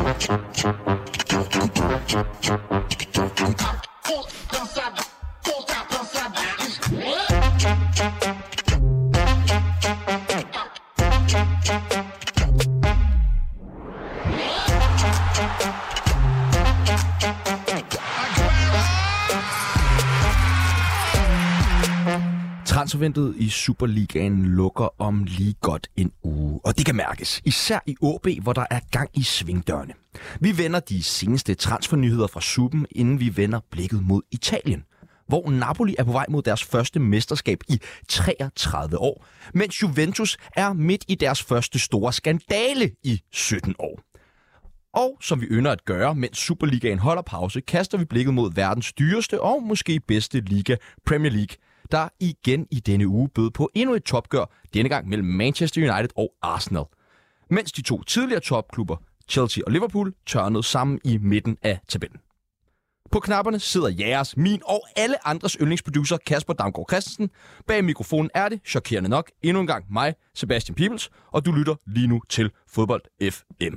ピッピッピッピッピッピッピッ。Transfervinduet i Superligaen lukker om lige godt en uge, og det kan mærkes, især i AB, hvor der er gang i svingdørene. Vi vender de seneste transfernyheder fra Suppen, inden vi vender blikket mod Italien hvor Napoli er på vej mod deres første mesterskab i 33 år, mens Juventus er midt i deres første store skandale i 17 år. Og som vi ynder at gøre, mens Superligaen holder pause, kaster vi blikket mod verdens dyreste og måske bedste liga, Premier League, der igen i denne uge bød på endnu et topgør, denne gang mellem Manchester United og Arsenal. Mens de to tidligere topklubber, Chelsea og Liverpool, tørnede sammen i midten af tabellen. På knapperne sidder jeres, min og alle andres yndlingsproducer Kasper Damgaard Christensen. Bag mikrofonen er det, chokerende nok, endnu en gang mig, Sebastian Pibels, og du lytter lige nu til Fodbold FM.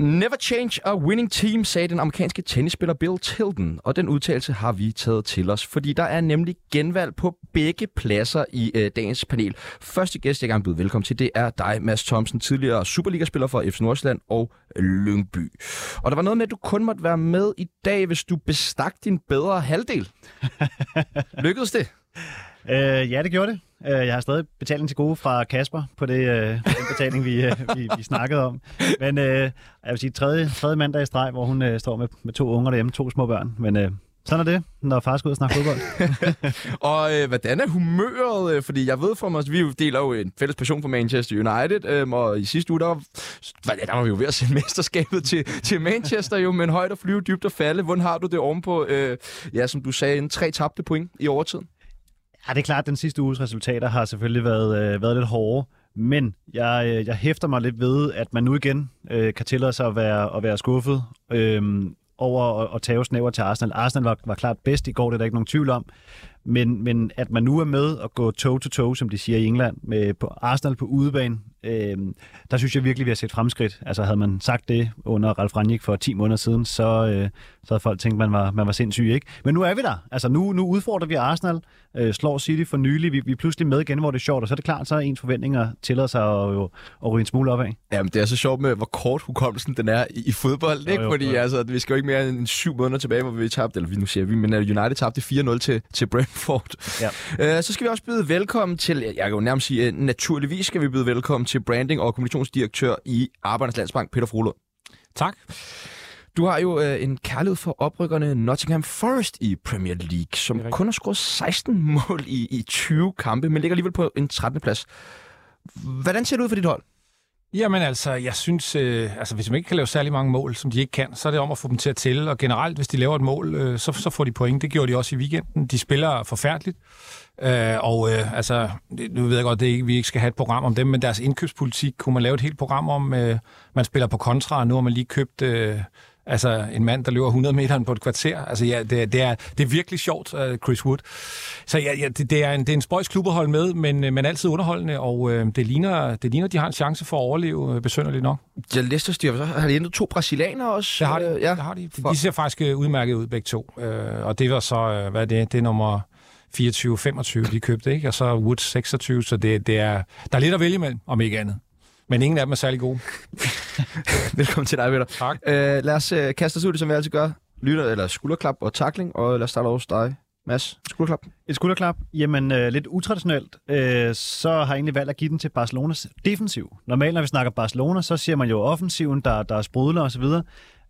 Never change a winning team, sagde den amerikanske tennisspiller Bill Tilden, og den udtalelse har vi taget til os, fordi der er nemlig genvalg på begge pladser i øh, dagens panel. Første gæst, jeg gerne byde velkommen til, det er dig, Mads Thomsen, tidligere Superliga-spiller for FC Nordsjælland og Lyngby. Og der var noget med, at du kun måtte være med i dag, hvis du bestak din bedre halvdel. Lykkedes det? Øh, ja, det gjorde det. Øh, jeg har stadig betaling til gode fra Kasper på det, øh, på den betaling, vi, øh, vi, vi snakkede om. Men øh, jeg vil sige, tredje, tredje mandag i streg, hvor hun øh, står med, med to unger derhjemme, to små børn. Men sådan er det, når far skal ud og snakke fodbold. og øh, hvordan er humøret? Fordi jeg ved fra mig, at vi deler jo en fælles passion for Manchester United, øh, og i sidste uge, der, var, der var vi jo ved at sende mesterskabet til, til Manchester jo, men højt at flyve, dybt at falde. Hvordan har du det ovenpå, øh, ja, som du sagde, en tre tabte point i overtiden? Ja, det er klart, at den sidste uges resultater har selvfølgelig været, øh, været lidt hårde. Men jeg, øh, jeg hæfter mig lidt ved, at man nu igen øh, kan tillade sig at være, at være skuffet øh, over at, at tage snæver til Arsenal. Arsenal var, var klart bedst i går, det er der ikke nogen tvivl om. Men, men at man nu er med at gå toe-to-toe, som de siger i England, med på Arsenal på udebane, øh, der synes jeg virkelig, vi har set fremskridt. Altså havde man sagt det under Ralf Rangnick for 10 måneder siden, så, øh, så havde folk tænkt, man var, man var sindssyg, ikke? Men nu er vi der. Altså nu, nu udfordrer vi Arsenal, øh, slår City for nylig. Vi, vi er pludselig med igen, hvor det er sjovt, og så er det klart, så er ens forventninger tillader sig at, at, at ryge en smule opad. Jamen, det er så sjovt med, hvor kort hukommelsen den er i, i fodbold, ikke? Jo, jo, Fordi jo. Altså, vi skal jo ikke mere end syv måneder tilbage, hvor vi tabte, eller vi nu siger vi, men United tabte 4-0 til, til Brentford. Ja. Øh, så skal vi også byde velkommen til, jeg kan jo nærmest sige, naturligvis skal vi byde velkommen til branding og kommunikationsdirektør i Arbejdernes Landsbank, Peter Frohlund. Tak. Du har jo øh, en kærlighed for oprykkerne Nottingham Forest i Premier League, som kun har scoret 16 mål i, i 20 kampe, men ligger alligevel på en 13. plads. Hvordan ser det ud for dit hold? Jamen altså, jeg synes, øh, altså hvis man ikke kan lave særlig mange mål, som de ikke kan, så er det om at få dem til at tælle. Og generelt, hvis de laver et mål, øh, så, så får de point. Det gjorde de også i weekenden. De spiller forfærdeligt. Øh, og øh, altså, nu ved jeg godt, at vi ikke skal have et program om dem, men deres indkøbspolitik kunne man lave et helt program om. Øh, man spiller på kontra, og nu har man lige købt... Øh, Altså en mand, der løber 100 meter på et kvarter. Altså ja, det, det, er, det er virkelig sjovt, uh, Chris Wood. Så ja, ja det, det, er en, det er en spøjs klub at holde med, men, øh, men altid underholdende, og uh, det, ligner, det ligner, de har en chance for at overleve, uh, besønderligt nok. Ja, Leicester styrer, så har de endnu to brasilianere også. Det har de, uh, ja. det har de. De ser faktisk udmærket ud begge to. Uh, og det var så, hvad er det, det er nummer 24-25, de købte, ikke? Og så Woods 26, så det, det er, der er lidt at vælge imellem, om ikke andet. Men ingen af dem er særlig gode. Velkommen til dig, Peter. Tak. Uh, lad os uh, kaste os ud, som vi altid gør. Lytter, eller skulderklap og takling, og lad os starte hos dig. Mads, skulderklap. Et skulderklap? Jamen, øh, lidt utraditionelt, øh, så har jeg egentlig valgt at give den til Barcelonas defensiv. Normalt, når vi snakker Barcelona, så siger man jo offensiven, der, der er sprudler osv.,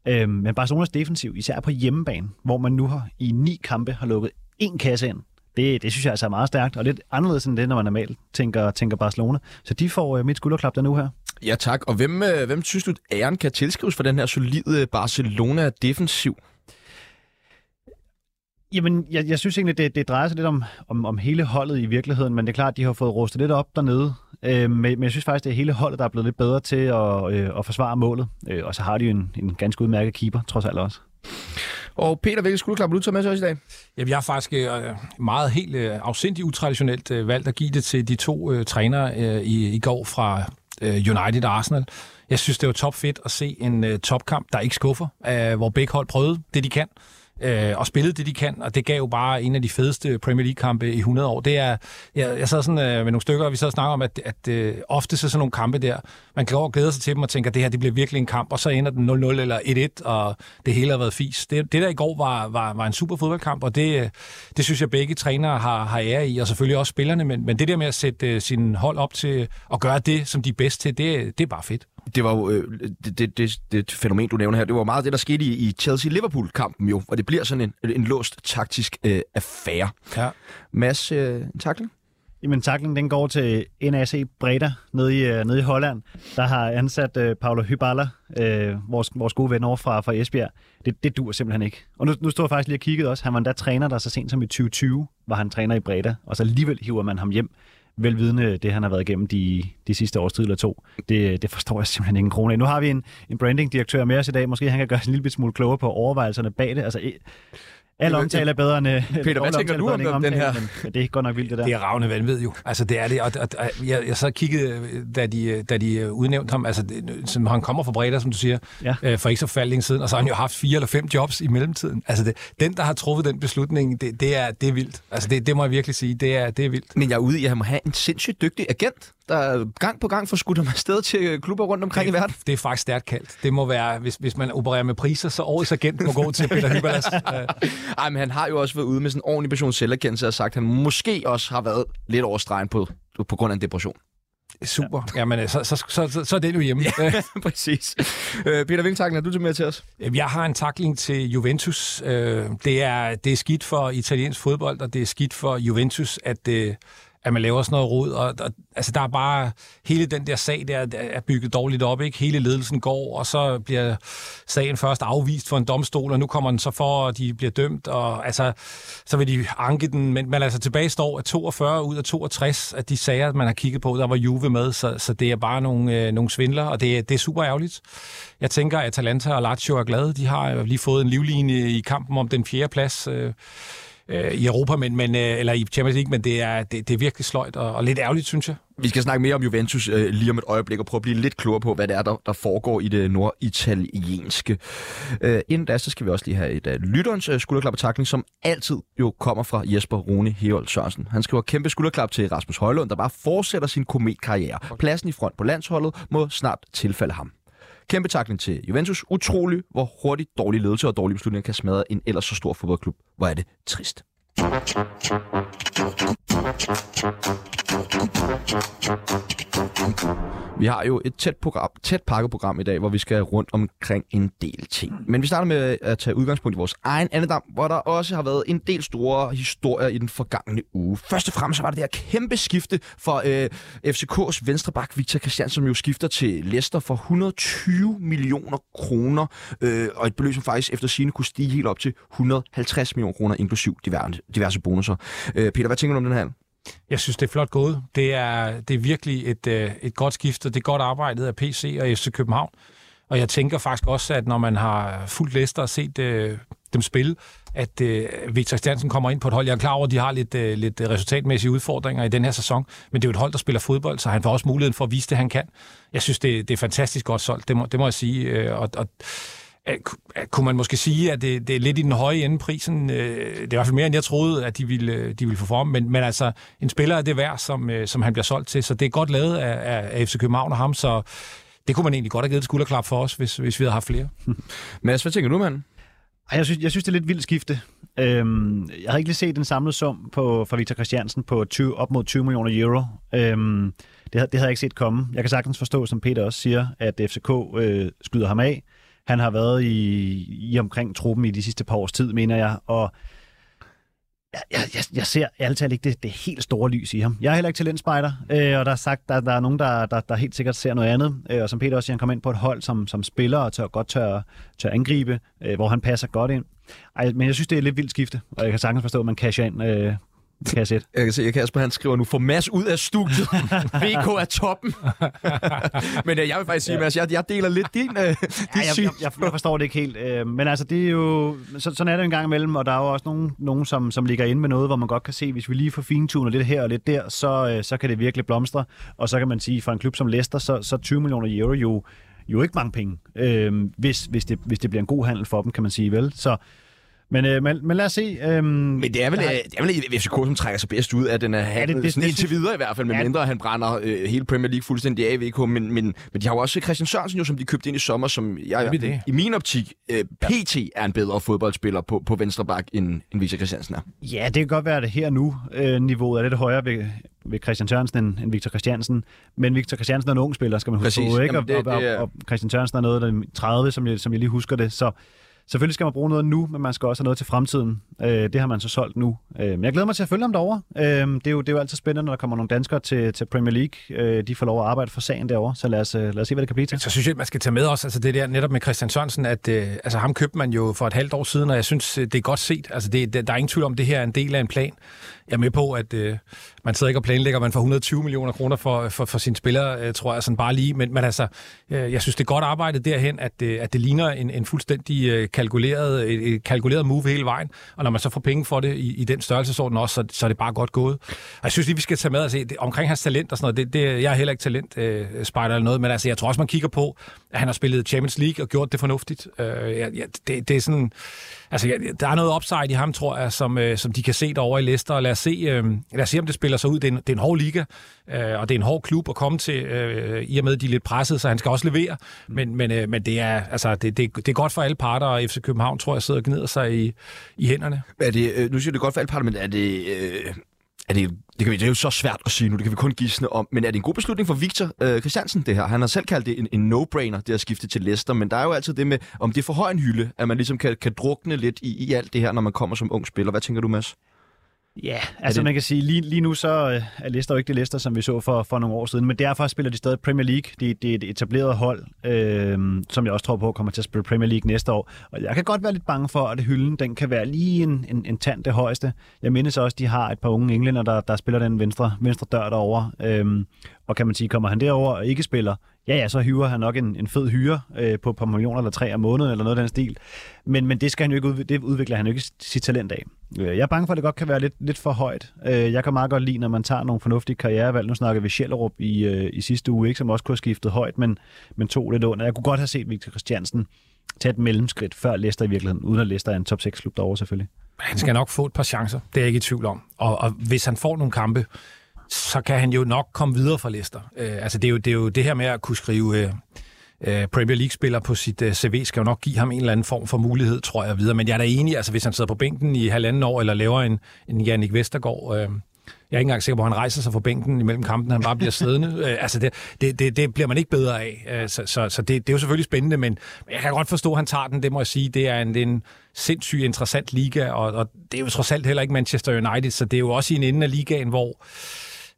øh, men Barcelonas defensiv, især på hjemmebane, hvor man nu har i ni kampe har lukket en kasse ind, det, det synes jeg altså er meget stærkt, og lidt anderledes end det, når man normalt tænker, tænker Barcelona. Så de får uh, mit skulderklap der nu her. Ja tak, og hvem, uh, hvem synes du, æren kan tilskrives for den her solide Barcelona-defensiv? Jamen, jeg, jeg synes egentlig, det, det drejer sig lidt om, om, om hele holdet i virkeligheden, men det er klart, at de har fået rustet lidt op dernede. Øh, men, men jeg synes faktisk, det er hele holdet, der er blevet lidt bedre til at, øh, at forsvare målet. Øh, og så har de jo en, en ganske udmærket keeper, trods alt også. Og Peter, hvilke skulderklapper du tager med til os i dag? Jamen, jeg har faktisk øh, meget helt øh, afsindigt utraditionelt øh, valgt at give det til de to øh, trænere øh, i, i går fra øh, United og Arsenal. Jeg synes, det var top fedt at se en øh, topkamp, der ikke skuffer, øh, hvor begge hold prøvede det, de kan øh, og spillede det, de kan, og det gav jo bare en af de fedeste Premier League-kampe i 100 år. Det er, jeg, jeg sad sådan øh, med nogle stykker, og vi sad og snakker om, at, at øh, ofte så sådan nogle kampe der, man kan over glæde sig til dem og tænker, at det her det bliver virkelig en kamp, og så ender den 0-0 eller 1-1, og det hele har været fis. Det, det der i går var, var, var en super fodboldkamp, og det, øh, det synes jeg begge trænere har, har ære i, og selvfølgelig også spillerne, men, men det der med at sætte øh, sin hold op til at gøre det, som de er bedst til, det, det er bare fedt det var jo øh, det, det, det, det fænomen, du nævner her. Det var meget det, der skete i, i Chelsea-Liverpool-kampen jo, og det bliver sådan en, en låst taktisk øh, affære. Ja. Mads, øh, en takling? Jamen, takling den går til NAC Breda nede i, øh, nede i Holland, der har ansat øh, Paulo Hyballa, øh, vores, vores gode ven over fra, fra Esbjerg. Det, det dur simpelthen ikke. Og nu, nu står jeg faktisk lige og kigget også. Han var endda træner, der så sent som i 2020 var han træner i Breda, og så alligevel hiver man ham hjem velvidende det, han har været igennem de, de sidste års tid eller to. Det, det forstår jeg simpelthen ingen krone af. Nu har vi en, en branding-direktør med os i dag. Måske han kan gøre os en lille smule klogere på overvejelserne bag det. Altså, Al omtale er bedre end... Øh, Peter, hvad tænker du om den, den her? Men det er godt nok vildt, det der. Det er ravne vanvid jo. Altså, det er det. Og, og, og jeg, jeg så kiggede, da de, da de udnævnte ham, altså, som han kommer fra Breda, som du siger, ja. øh, for ikke så faldt siden, og så har han jo haft fire eller fem jobs i mellemtiden. Altså, det, den, der har truffet den beslutning, det, det, er, det er vildt. Altså, det, det må jeg virkelig sige. Det er, det er vildt. Men jeg er ude i, at han må have en sindssygt dygtig agent der gang på gang får skudt ham afsted til klubber rundt omkring det, i verden. Det er faktisk stærkt kaldt. Det må være, hvis, hvis man opererer med priser, så årets agent må gå til Peter Hyberlas. Ej, men han har jo også været ude med sådan en ordentlig person selverkendelse og sagt, at han måske også har været lidt over stregen på, på grund af en depression. Super. Ja. Jamen, så, så, så, så, så er det jo hjemme. Ja, præcis. Øh, Peter, hvilken takling er du til med til os? Jeg har en takling til Juventus. Øh, det, er, det er skidt for italiensk fodbold, og det er skidt for Juventus, at, øh, at man laver sådan noget rod. Og, og, altså, der er bare hele den der sag, der er bygget dårligt op. Ikke? Hele ledelsen går, og så bliver sagen først afvist for en domstol, og nu kommer den så for, at de bliver dømt, og altså, så vil de anke den. Men, men altså tilbage står, at 42 ud af 62 af de sager, man har kigget på, der var Juve med, så, så det er bare nogle, øh, nogle svindler, og det, det er super ærgerligt. Jeg tænker, at Atalanta og Lazio er glade. De har lige fået en livline i kampen om den fjerde plads. Øh, øh, i Europa, men, men, øh, eller i Champions League, men det er, det, det er virkelig sløjt og, og lidt ærgerligt, synes jeg. Vi skal snakke mere om Juventus øh, lige om et øjeblik og prøve at blive lidt klogere på, hvad det er, der, der foregår i det norditalienske. Øh, inden da, så skal vi også lige have et øh, lytterens uh, skulderklappetakling, som altid jo kommer fra Jesper Rune Herold Sørensen. Han skriver kæmpe skulderklap til Rasmus Højlund, der bare fortsætter sin kometkarriere. Pladsen i front på landsholdet må snart tilfalde ham. Kæmpe takling til Juventus. Utrolig, hvor hurtigt dårlig ledelse og dårlige beslutninger kan smadre en ellers så stor fodboldklub. Hvor er det trist. Vi har jo et tæt, program, tæt pakkeprogram i dag, hvor vi skal rundt omkring en del ting. Men vi starter med at tage udgangspunkt i vores egen andedam, hvor der også har været en del store historier i den forgangne uge. Først og fremmest var det det her kæmpe skifte for øh, FCK's venstreback Victor Christian, som jo skifter til Leicester for 120 millioner kroner, øh, og et beløb, som faktisk efter sine kunne stige helt op til 150 millioner kroner, inklusiv diverse, diverse bonusser. Øh, Peter, hvad tænker du om den her? Jeg synes, det er flot gået. Det er, det er virkelig et, øh, et godt skift, og det er godt arbejdet af PC og FC København. Og jeg tænker faktisk også, at når man har fuldt Leicester og set øh, dem spille, at øh, Victor Christiansen kommer ind på et hold. Jeg er klar over, at de har lidt, øh, lidt resultatmæssige udfordringer i den her sæson, men det er jo et hold, der spiller fodbold, så han får også muligheden for at vise det, han kan. Jeg synes, det, det er fantastisk godt solgt, det må, det må jeg sige. Øh, og, og kunne man måske sige, at det, det er lidt i den høje ende prisen. Øh, det er i hvert fald mere, end jeg troede, at de ville, de ville få form. Men, men altså, en spiller er det værd, som, øh, som han bliver solgt til. Så det er godt lavet af, af FC København og ham, så det kunne man egentlig godt have givet et skulderklap for os, hvis, hvis vi havde haft flere. Mads, hvad tænker du, mand? Jeg synes, jeg synes, det er lidt vildt skifte. Øhm, jeg har ikke lige set den samlede sum på, for Victor Christiansen på 20, op mod 20 millioner euro. Øhm, det, det havde jeg ikke set komme. Jeg kan sagtens forstå, som Peter også siger, at FCK øh, skyder ham af. Han har været i, i omkring truppen i de sidste par års tid, mener jeg, og jeg, jeg, jeg ser altid ikke det, det helt store lys i ham. Jeg er heller ikke talentspejder, øh, og der er sagt, der, der er nogen, der, der, der helt sikkert ser noget andet. Øh, og som Peter også siger, han kommer ind på et hold, som, som spiller og tør, godt tør, tør angribe, øh, hvor han passer godt ind. Ej, men jeg synes, det er lidt vildt skifte, og jeg kan sagtens forstå, at man casher ind øh, kan jeg sætte. Jeg kan se, at Kasper han skriver nu, få Mads ud af studiet. VK er toppen. Men øh, jeg vil faktisk sige. Mads, jeg, jeg deler lidt din, øh, din Ja, jeg, jeg, jeg, jeg forstår det ikke helt. Øh, men altså, det er jo... Så, sådan er det en gang imellem, og der er jo også nogen, nogen som, som ligger inde med noget, hvor man godt kan se, hvis vi lige får fintunet lidt her og lidt der, så, øh, så kan det virkelig blomstre. Og så kan man sige, for en klub som Leicester, så, så 20 millioner euro jo, jo ikke mange penge, øh, hvis, hvis, det, hvis det bliver en god handel for dem, kan man sige, vel? Så, men, øh, men, men lad os se. Øh, Men det er vel, øh, det er vel FCK, som trækker sig bedst ud af den her handel. det- Det, det- det, det indtil videre i hvert fald, med Ja. mindre han brænder øh, hele Premier League fuldstændig af i VK. Men, men, men de har jo også Christian Sørensen, jo, som de købte ind i sommer, som jeg, Jamen, det. i min optik, øh, PT er en bedre fodboldspiller på, på venstre bak, end, end Victor Christiansen er. Ja, det kan godt være, at det her nu øh, niveauet er lidt højere ved, ved Christian Sørensen end, end Victor Christiansen. Men Victor Christiansen er en ung spiller, skal man huske Præcis. på, ikke? Jamen, det- og, og, det er- og, og Christian Sørensen er noget, der er 30, som jeg, som jeg lige husker det. Så selvfølgelig skal man bruge noget nu, men man skal også have noget til fremtiden. Øh, det har man så solgt nu. Øh, men jeg glæder mig til at følge ham derovre. Øh, det, er jo, det er jo altid spændende, når der kommer nogle danskere til, til Premier League. Øh, de får lov at arbejde for sagen derovre, så lad os, øh, lad os se, hvad det kan blive til. Så synes jeg, man skal tage med også, altså det der netop med Christian Sørensen, at øh, altså ham købte man jo for et halvt år siden, og jeg synes, øh, det er godt set. Altså det, det, der er ingen tvivl om, det her er en del af en plan. Jeg er med på, at øh, man sidder ikke og planlægger, man får 120 millioner kroner for, for, for sine spillere, øh, tror jeg, sådan bare lige. Men, men altså, øh, jeg synes, det er godt arbejdet derhen, at, øh, at det ligner en, en fuldstændig øh, kalkuleret, et, et kalkuleret move hele vejen. Og når man så får penge for det i, i den størrelsesorden også, så, så er det bare godt gået. Og jeg synes lige, vi skal tage med og se, det, omkring hans talent og sådan noget, det, det, jeg er heller ikke talent øh, spider eller noget, men altså, jeg tror også, man kigger på, at han har spillet Champions League og gjort det fornuftigt. Øh, ja, ja, det, det er sådan, altså, ja, der er noget upside i ham, tror jeg, som, øh, som de kan se derovre i Leicester, og lade se, øh, lad os se om det spiller sig ud. Det er en, det er en hård liga, øh, og det er en hård klub at komme til, øh, i og med, at de er lidt presset, så han skal også levere, men, men, øh, men det, er, altså, det, det, det er godt for alle parter, og FC København, tror jeg, sidder og gnider sig i, i hænderne. Er det, øh, nu siger det godt for alle parter, men er det... Øh, er det, det, kan vi, det er jo så svært at sige nu, det kan vi kun gisne om. Men er det en god beslutning for Victor øh, Christiansen, det her? Han har selv kaldt det en, en no-brainer, det at skifte til Leicester. Men der er jo altid det med, om det er for høj en hylde, at man ligesom kan, kan drukne lidt i, i alt det her, når man kommer som ung spiller. Hvad tænker du, Mads? Ja, altså det- man kan sige, lige, lige nu så øh, er Leicester jo ikke det Leicester, som vi så for, for nogle år siden, men derfor spiller de stadig Premier League. Det, det er et etableret hold, øh, som jeg også tror på kommer til at spille Premier League næste år. Og jeg kan godt være lidt bange for, at hylden den kan være lige en, en, en tand det højeste. Jeg mindes også, at de har et par unge englænder, der, der spiller den venstre, venstre dør derovre. Øh, og kan man sige, kommer han derover og ikke spiller, ja ja, så hyrer han nok en, en fed hyre øh, på et par millioner eller tre om måneden eller noget af den stil. Men, men det, skal han jo ikke udvikle, det udvikler han jo ikke sit talent af. Øh, jeg er bange for, at det godt kan være lidt, lidt for højt. Øh, jeg kan meget godt lide, når man tager nogle fornuftige karrierevalg. Nu snakker vi Sjællerup i, øh, i sidste uge, ikke, som også kunne have skiftet højt, men, men tog lidt under. Jeg kunne godt have set Victor Christiansen tage et mellemskridt før Leicester i virkeligheden, uden at Leicester er en top 6-klub derovre selvfølgelig. Han skal nok få et par chancer, det er jeg ikke i tvivl om. Og, og hvis han får nogle kampe, så kan han jo nok komme videre fra Leicester. Øh, altså det er, jo, det er jo det her med at kunne skrive øh, øh, Premier League-spiller på sit øh, CV, skal jo nok give ham en eller anden form for mulighed, tror jeg, videre. Men jeg er da enig, altså hvis han sidder på bænken i halvanden år, eller laver en, en Jannik Vestergaard... Øh, jeg er ikke engang sikker på, at han rejser sig fra bænken imellem kampen, han bare bliver siddende. Øh, altså, det, det, det, det bliver man ikke bedre af. Øh, så så, så det, det er jo selvfølgelig spændende, men jeg kan godt forstå, at han tager den, det må jeg sige. Det er en, det er en sindssygt interessant liga, og, og det er jo trods alt heller ikke Manchester United, så det er jo også i en ende af ligaen, hvor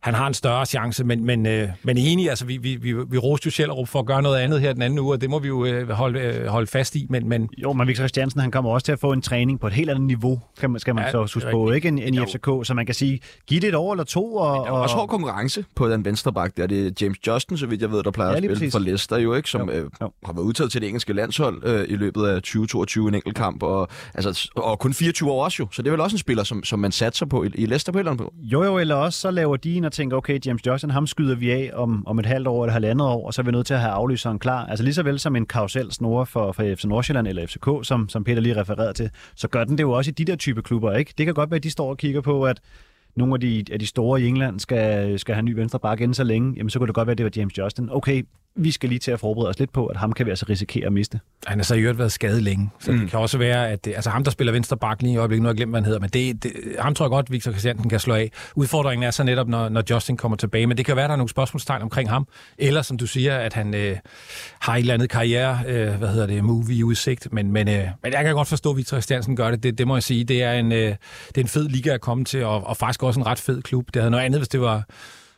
han har en større chance, men, men, øh, men enig, altså vi, vi, vi, vi roste jo Sjællerup for at gøre noget andet her den anden uge, og det må vi jo øh, holde, øh, holde fast i, men, men Jo, men Victor Christiansen, han kommer også til at få en træning på et helt andet niveau, kan man, skal man Ja, så er huske på, ikke? End, end i FCK, så man kan sige, giv det et år eller to, og, Der er også hård konkurrence på den venstre bak. Der er det James Justin, så vidt jeg ved, der plejer Ja, at spille præcis. for Leicester jo, ikke? Som Jo, øh, jo. har været udtaget til det engelske landshold øh, i løbet af 2022 en enkelt kamp. Og, altså, og kun 24 år også jo. Så det er vel også en spiller, som, som man satser på i, i Leicester på et eller andet på. Jo, jo, eller også så laver de en og tænker, okay, James Johnson, ham skyder vi af om, om et halvt år eller halvandet år, og så er vi nødt til at have aflyseren klar. Altså lige så vel som en karusel snore for, for FC Nordsjælland eller FCK, som, som Peter lige refererede til, så gør den det jo også i de der type klubber, ikke? Det kan godt være, at de står og kigger på, at nogle af de, af de store i England skal, skal have en ny venstre bakke inden så længe, jamen så kunne det godt være, at det var James Justin. Okay, vi skal lige til at forberede os lidt på, at ham kan vi altså risikere at miste. han har så i øvrigt været skadet længe, så mm. det kan også være, at det, altså ham, der spiller venstre bak lige i øjeblikket, nu har jeg glemt, hvad han hedder, men det, det, ham tror jeg godt, Victor Christiansen kan slå af. Udfordringen er så netop, når, når Justin kommer tilbage, men det kan være, at der er nogle spørgsmålstegn omkring ham, eller som du siger, at han øh, har et eller andet karriere, øh, hvad hedder det, movie udsigt, men, men, øh, men jeg kan godt forstå, at Victor Christiansen gør det, det, det må jeg sige, det er en, øh, det er en fed liga at komme til, og, og faktisk også en ret fed klub. Det havde noget andet, hvis det var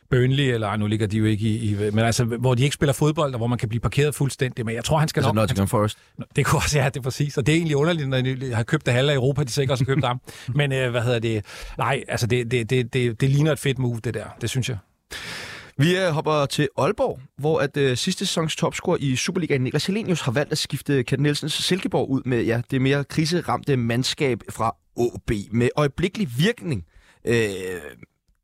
Burnley, eller ej, nu ligger de jo ikke i, i, men altså, hvor de ikke spiller fodbold, og hvor man kan blive parkeret fuldstændig. Men jeg tror, han skal Altså nok... Nottingham Forest. Det kunne også, ja, det er præcis. Og det er egentlig underligt, når de har købt det halve af Europa, de sikkert også har købt ham. Men øh, hvad hedder det? Nej, altså det, det, det, det, det ligner et fedt move, det der. Det synes jeg. Vi øh, hopper til Aalborg, hvor at øh, sidste sæsons topscorer i Superligaen, Niklas Helenius, har valgt at skifte Kat Nielsens Silkeborg ud med ja, det mere kriseramte mandskab fra OB med øjeblikkelig virkning. Øh,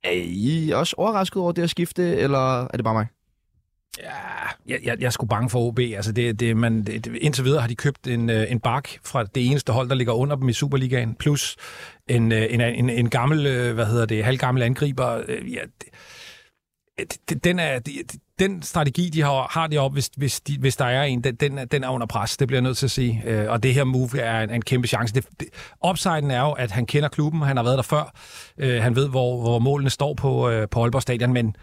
er I også overrasket over det at skifte, eller er det bare mig? Ja, jeg, jeg, jeg er sgu bange for OB. Altså det, det, man, det, indtil videre har de købt en, øh, en bak fra det eneste hold, der ligger under dem i Superligaen, plus en, øh, en, en, en gammel, øh, hvad hedder det, halvgammel angriber. Ja, det, Øh, den, er, den strategi, de har, har de op, hvis, hvis, de, hvis der er en, den, den, er- den er under pres. Det bliver jeg nødt til at sige. Øh, og det her move er en, en kæmpe chance. Det, det, upsiden er jo, at han kender klubben. Han har været der før. Øh, han ved, hvor, hvor målene står på, på Aalborg Stadion, men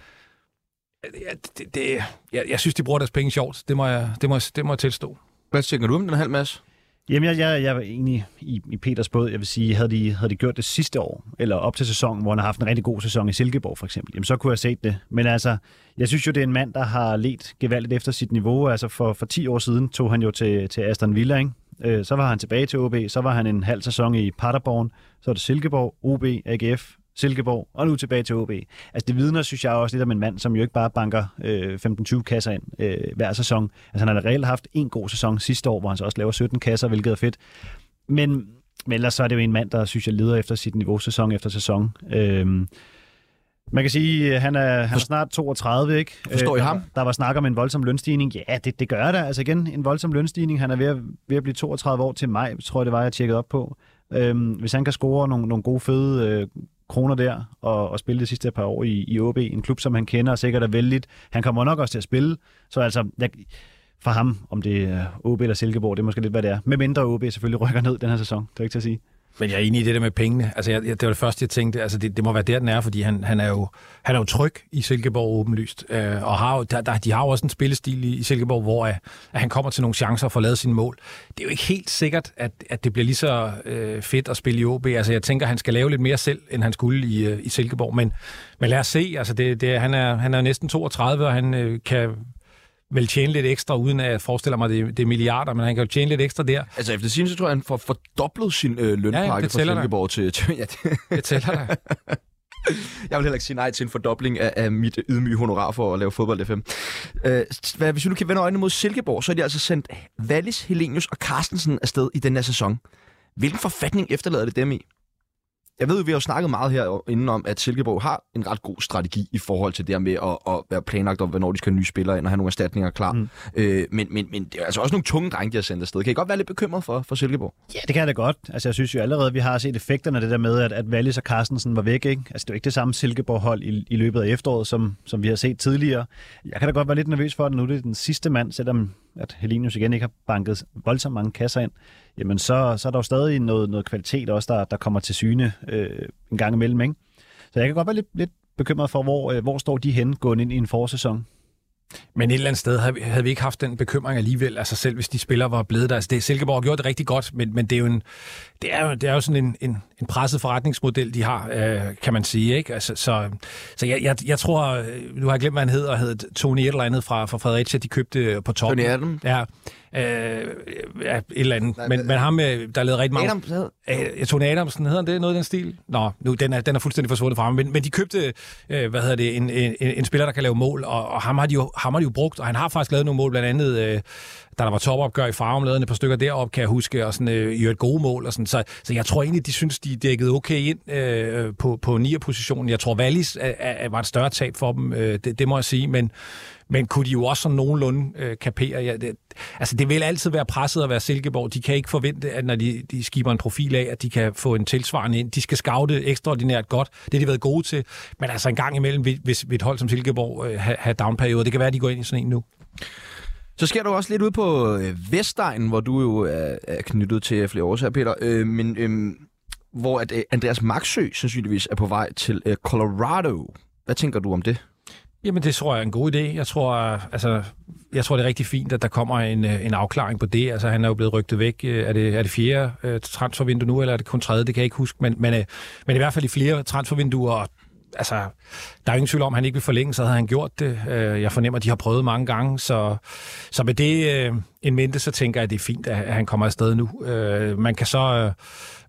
Ja, det, det, jeg, jeg synes, de bruger deres penge sjovt. Det må jeg, det må, det må jeg tilstå. Hvad tænker du om den halv masse? Jamen, jeg, jeg, jeg var egentlig i, i Peters båd. Jeg vil sige, havde de, havde de gjort det sidste år, eller op til sæsonen, hvor han har haft en rigtig god sæson i Silkeborg for eksempel, jamen så kunne jeg have set det. Men altså, jeg synes jo, det er en mand, der har let gevaldigt efter sit niveau. Altså for, for 10 år siden tog han jo til, til Aston Villa, ikke? Øh, så var han tilbage til OB, så var han en halv sæson i Paderborn, så er det Silkeborg, OB, AGF, Silkeborg, og nu tilbage til OB. Altså det vidner, synes jeg også lidt om en mand, som jo ikke bare banker øh, 15-20 kasser ind øh, hver sæson. Altså han har da reelt haft en god sæson sidste år, hvor han så også laver 17 kasser, hvilket er fedt. Men, men ellers så er det jo en mand, der synes jeg leder efter sit niveau sæson efter sæson. Øhm, man kan sige, at han er, han er snart 32, ikke? Forstår I Øh, ham? Der, der var snak om en voldsom lønstigning. Ja, det, det gør der. Altså igen, en voldsom lønstigning. Han er ved at, ved at blive 32 år til maj, tror jeg det var, jeg tjekkede op på. Øhm, hvis han kan score nogle, nogle gode, fede øh, kroner der, og, og spille det sidste par år i, i OB, en klub, som han kender og sikkert er vældigt. Han kommer nok også til at spille, så altså, jeg, for ham, om det er OB eller Silkeborg, det er måske lidt, hvad det er. Med mindre OB selvfølgelig rykker ned den her sæson, det er ikke til at sige. Men jeg er enig i det der med pengene. Altså, jeg, det var det første, jeg tænkte. Altså, det, det må være der, den er, fordi han, han, er, jo, han er jo tryg i Silkeborg åbenlyst. Øh, og har jo, der, der, de har jo også en spillestil i, i Silkeborg, hvor at, at han kommer til nogle chancer og får lavet sine mål. Det er jo ikke helt sikkert, at, at det bliver lige så øh, fedt at spille i OB. Altså, jeg tænker, han skal lave lidt mere selv, end han skulle i, øh, i Silkeborg. Men, men lad os se. Altså, det, det, han, er, han er næsten 32, og han øh, kan vel tjene lidt ekstra, uden at jeg forestiller mig, det, det er milliarder, men han kan jo tjene lidt ekstra der. Altså efter sin så tror jeg, han får fordoblet sin øh, lønpakke Ja, ja, fra da. Silkeborg til... til ja, det, Det tæller der. jeg vil heller ikke sige nej til en fordobling af, af mit ydmyge honorar for at lave fodbold FM. Øh, hvad, hvis vi nu kan vende øjnene mod Silkeborg, så er de altså sendt Wallis, Helenius og Carstensen afsted i den her sæson. Hvilken forfatning efterlader det dem i? Jeg ved vi har snakket meget her inden om, at Silkeborg har en ret god strategi i forhold til det her med at, at være planlagt om, hvornår de skal have nye spillere ind og have nogle erstatninger klar. Mm. Øh, men, men, men det er altså også nogle tunge drenge, de har sendt afsted. Kan I godt være lidt bekymret for, for Silkeborg? Ja, det kan jeg da godt. Altså, jeg synes jo allerede, vi har set effekterne af det der med, at, at Wallis og Carstensen var væk. Ikke? Altså, det er jo ikke det samme Silkeborg-hold i, i løbet af efteråret, som, som vi har set tidligere. Jeg kan da godt være lidt nervøs for, at nu er det den sidste mand, selvom at Helenius igen ikke har banket voldsomt mange kasser ind, jamen så, så er der jo stadig noget, noget kvalitet også, der, der kommer til syne øh, en gang imellem. Ikke? Så jeg kan godt være lidt, lidt bekymret for, hvor, øh, hvor står de hen gående ind i en forsæson. Men et eller andet sted havde vi, havde vi ikke haft den bekymring alligevel, altså selv hvis de spillere var blevet der. Altså det, Silkeborg har gjort det rigtig godt, men, men det er jo, en, det er jo, det er jo sådan en, en, en presset forretningsmodel, de har, øh, kan man sige. Ikke? Altså, så så jeg, jeg, jeg tror, øh, nu har jeg glemt, hvad han hedder, hed Tony et eller andet fra, fra Fredericia, de købte på toppen. Tony Adam? Ja, øh, ja, et eller andet. Nej, men, men- ham, øh, der lavede rigtig mange... Adam, hvad? Øh, Tony Adamsen, hedder han det? Noget i den stil? Nå, nu, den er, den er fuldstændig forsvundet fra ham. Men, men de købte, øh, hvad hedder det, en, en, en spiller, der kan lave mål, og, og ham, har de jo, ham har de jo brugt, og han har faktisk lavet nogle mål, blandt andet, øh, da der var topopgør i Farum, lavede et par stykker derop, kan jeg huske, og sådan, øh, i et gode mål. Og sådan. Så, så jeg tror egentlig, de synes, de dækkede okay ind øh, på, på 9'er-positionen. Jeg tror, Wallis øh, var et større tab for dem, øh, det, det må jeg sige, men men kunne de jo også sådan nogenlunde øh, kapere? Ja, det, altså, det vil altid være presset at være Silkeborg. De kan ikke forvente, at når de, de skiber en profil af, at de kan få en tilsvarende ind. De skal scoute ekstraordinært godt. Det har de været gode til. Men altså en gang imellem, hvis, hvis et hold som Silkeborg øh, har, har downperioder, det kan være, at de går ind i sådan en nu. Så sker du også lidt ude på øh, Vestegnen, hvor du jo er, er knyttet til flere årsager, Peter. Øh, men øh, hvor at, øh, Andreas Maxø sandsynligvis er på vej til øh, Colorado. Hvad tænker du om det? Jamen, det tror jeg er en god idé. Jeg tror, altså, jeg tror det er rigtig fint, at der kommer en, øh, en afklaring på det. Altså, han er jo blevet rygtet væk. Øh, er det, er det fjerde øh, transfervindue nu, eller er det kun tredje? Det kan jeg ikke huske. Men, men, men i hvert fald i flere transfervinduer altså, der er ingen tvivl om, at han ikke vil forlænge, så havde han gjort det. Øh, jeg fornemmer, at de har prøvet mange gange, så, så med det øh, en mente, så tænker jeg, at det er fint, at han kommer afsted nu. Øh, man kan så...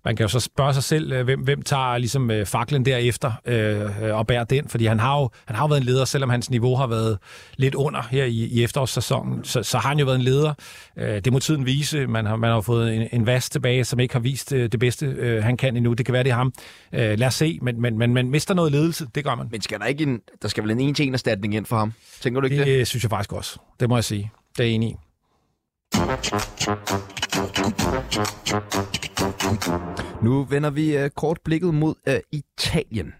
Øh, man kan jo så spørge sig selv, øh, hvem, hvem tager ligesom øh, faklen derefter øh, og bærer den, fordi han har, jo, han har jo været en leder, selvom hans niveau har været lidt under her i, i efterårssæsonen, så, så har han jo været en leder. Øh, det må tiden vise. Man har, man har fået en, en vast tilbage, som ikke har vist øh, det bedste, øh, han kan endnu. Det kan være, det er ham. Øh, lad os se, men, men, men man mister noget ledelse, det gør man. Men skal der ikke en, der skal vel en en-til-en erstatning ind for ham? Tænker du ikke det? Det synes jeg faktisk også. Det må jeg sige. Det er jeg enig i. Nu vender vi øh, kort blikket mod øh, Italien.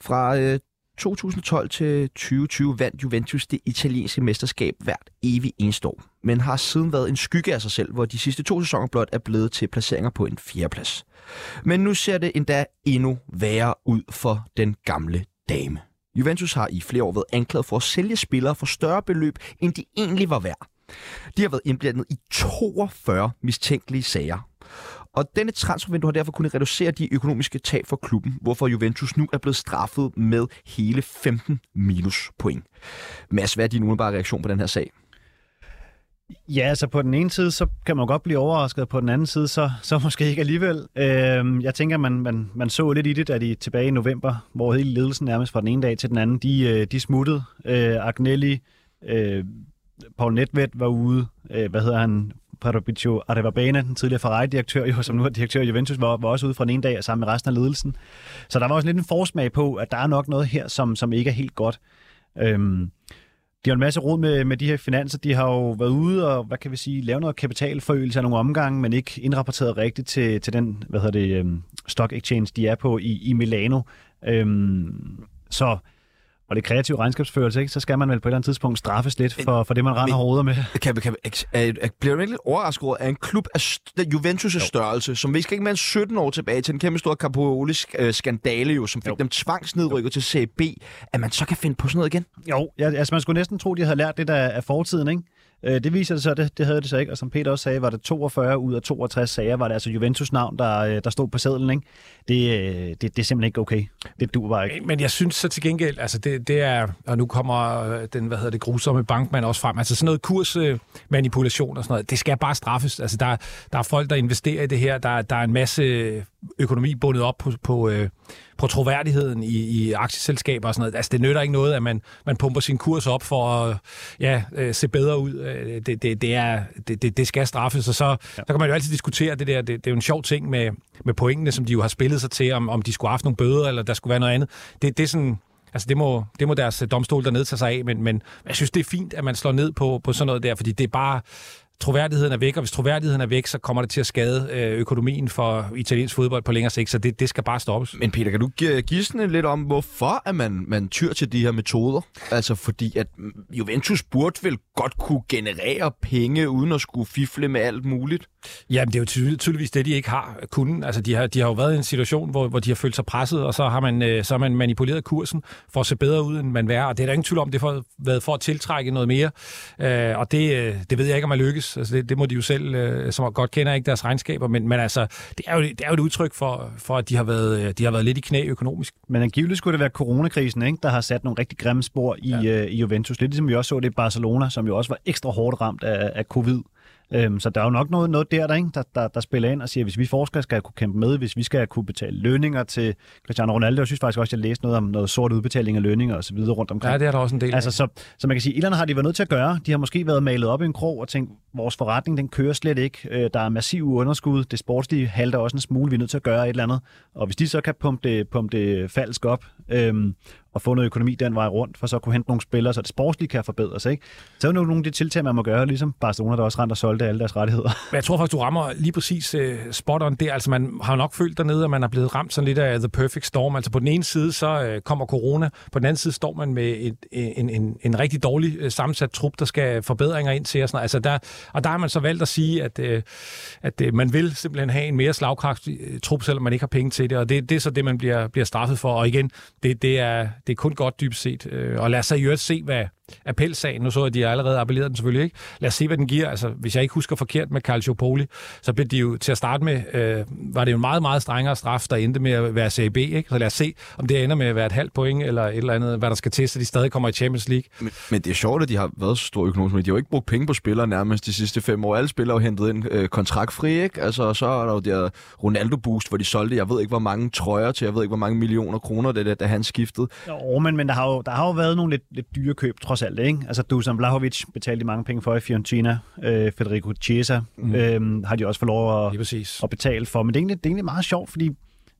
Fra øh, 2012 til 2020 vandt Juventus det italienske mesterskab hvert evig eneste år, men har siden været en skygge af sig selv, hvor de sidste to sæsoner blot er blevet til placeringer på en fjerdeplads. Men nu ser det endda endnu værre ud for den gamle dame. Juventus har i flere år været anklaget for at sælge spillere for større beløb, end de egentlig var værd. De har været indblandet i 42 mistænkelige sager. Og denne transfervindue har derfor kunnet reducere de økonomiske tab for klubben, hvorfor Juventus nu er blevet straffet med hele 15 minuspoint. Mads, hvad er din umiddelbare reaktion på den her sag? Ja, altså på den ene side, så kan man godt blive overrasket, på den anden side, så, så måske ikke alligevel. Øh, jeg tænker, man, man, man så lidt i det, da de tilbage i november, hvor hele ledelsen nærmest fra den ene dag til den anden, de, øh, de smuttede. Øh, Agnelli, øh, Paul Netvedt var ude, øh, hvad hedder han, Parabiccio Arevabena, den tidligere Ferrari-direktør, jo, som nu er direktør i Juventus, var, var også ude fra en ene dag sammen med resten af ledelsen. Så der var også lidt en forsmag på, at der er nok noget her, som, som ikke er helt godt. Øhm, de har en masse råd med, med de her finanser. De har jo været ude og, hvad kan vi sige, lave noget kapitalforøgelse af nogle omgange, men ikke indrapporteret rigtigt til, til den, hvad hedder det, øhm, stock exchange, de er på i, i Milano. Øhm, så og det kreative regnskabsførelse, ikke? så skal man vel på et eller andet tidspunkt straffes lidt for, for det, man render hoveder med. Kan, kan, er, er, bliver du ikke lidt overrasket over, at en klub af Juventus' størrelse, som vi skal ikke mere end 17 år tilbage til en kæmpe stor Capoeoli-skandale, jo, som fik jo. dem tvangsnedrykket til CB, at man så kan finde på sådan noget igen? Jo, ja, altså man skulle næsten tro, de havde lært det der af fortiden, ikke? Øh, det viser det så, det, det havde det så ikke, og som Peter også sagde, var det 42 ud af 62 sager, var det altså Juventus navn, der, øh, der stod på sædlen. Ikke? Det, øh, det, det er simpelthen ikke okay. Det duer bare ikke. Men jeg synes så til gengæld, altså det, det er, og nu kommer øh, den, hvad hedder det, grusomme bankmand også frem, altså sådan noget kursmanipulation og sådan noget, det skal bare straffes. Altså der, der er folk, der investerer i det her, der, der er en masse økonomi bundet op på, på, øh, på troværdigheden i, i aktieselskaber og sådan noget. Altså, det nytter ikke noget, at man, man pumper sin kurs op for at ja, øh, se bedre ud. Øh, det, det, det, er, det, det, skal straffes, og så ja. der kan man jo altid diskutere det der. Det, det er jo en sjov ting med, med pointene, som de jo har spillet sig til, om, om de skulle have haft nogle bøder, eller der skulle være noget andet. Det, det er sådan... Altså, det må, det må deres domstol dernede tage sig af, men, men jeg synes, det er fint, at man slår ned på, på sådan noget der, fordi det er bare troværdigheden er væk, og hvis troværdigheden er væk, så kommer det til at skade øh, økonomien for italiensk fodbold på længere sigt, så det, det skal bare stoppes. Men Peter, kan du give lidt om, hvorfor at man, man tyr til de her metoder? Altså fordi, at Juventus burde vel godt kunne generere penge, uden at skulle fifle med alt muligt? Jamen, det er jo tydel- tydeligvis det, de ikke har kunnet. Altså, de har, de har jo været i en situation, hvor, hvor de har følt sig presset, og så har, man, øh, så har man manipuleret kursen for at se bedre ud, end man er. Og det er der ingen tvivl om, det har været for at tiltrække noget mere. Øh, og det, øh, det ved jeg ikke, om man lykkes. Altså, det, det må de jo selv, øh, som godt kender ikke deres regnskaber, men, men altså, det er, jo, det er jo et udtryk for, for at de har, været, øh, de har været lidt i knæ økonomisk. Men angiveligt skulle det være coronakrisen, ikke, der har sat nogle rigtig grimme spor i, ja. øh, i Juventus. Lidt ligesom vi også så det i Barcelona, som jo også var ekstra hårdt ramt af, af covid. Øhm, så der er jo nok noget, noget der, der, ikke? Der, der, der spiller ind og siger, at hvis vi forskere skal kunne kæmpe med, hvis vi skal kunne betale lønninger til Cristiano Ronaldo, jeg synes faktisk også, at jeg læste noget om noget sort udbetaling af lønninger og så videre rundt omkring. Ja, det er der også en del altså, så, så man kan sige, at har de været nødt til at gøre. De har måske været malet op i en krog og tænkt, vores forretning, den kører slet ikke. Øh, der er massiv underskud. Det sportslige halter også en smule. Vi er nødt til at gøre et eller andet. Og hvis de så kan pumpe det, pumpe det falsk op, øhm, og få noget økonomi den vej rundt, for så at kunne hente nogle spillere, så det sportslige kan forbedres. Ikke? Så er jo nogle af de tiltag, man må gøre, ligesom Barcelona, der også rent og solgte alle deres rettigheder. Men jeg tror faktisk, du rammer lige præcis uh, spot on. Altså, man har nok følt dernede, at man er blevet ramt sådan lidt af the perfect storm. Altså, på den ene side, så uh, kommer corona. På den anden side står man med et, en, en, en rigtig dårlig uh, sammensat trup, der skal forbedringer ind til. Og, sådan. Altså, der, og der har man så valgt at sige, at, uh, at uh, man vil simpelthen have en mere slagkraftig uh, trup, selvom man ikke har penge til det. Og det, det er så det, man bliver, bliver straffet for. Og igen, det, det, er, det er kun godt dybt set. Øh, og lad os så i øvrigt se, hvad, appelsagen. Nu så jeg, at de allerede appelleret den selvfølgelig ikke. Lad os se, hvad den giver. Altså, hvis jeg ikke husker forkert med Carl Poli, så blev de jo til at starte med, øh, var det jo en meget, meget strengere straf, der endte med at være CAB. Ikke? Så lad os se, om det ender med at være et halvt point, eller et eller andet, hvad der skal til, så de stadig kommer i Champions League. Men, men det er sjovt, at de har været så store økonomisk, men de har jo ikke brugt penge på spillere nærmest de sidste fem år. Alle spillere har hentet ind øh, kontraktfri, ikke? Altså, så er der jo der Ronaldo-boost, hvor de solgte, jeg ved ikke, hvor mange trøjer til, jeg ved ikke, hvor mange millioner kroner det er, da han skiftede. Jo, men, men der, har jo, der har jo været nogle lidt, lidt dyre køb, trods alt, ikke? Altså, Dusan Blahovic betalte de mange penge for i Fiorentina. Øh, Federico Chiesa mm. øh, har de også fået lov at, at betale for. Men det er, egentlig, det er egentlig meget sjovt, fordi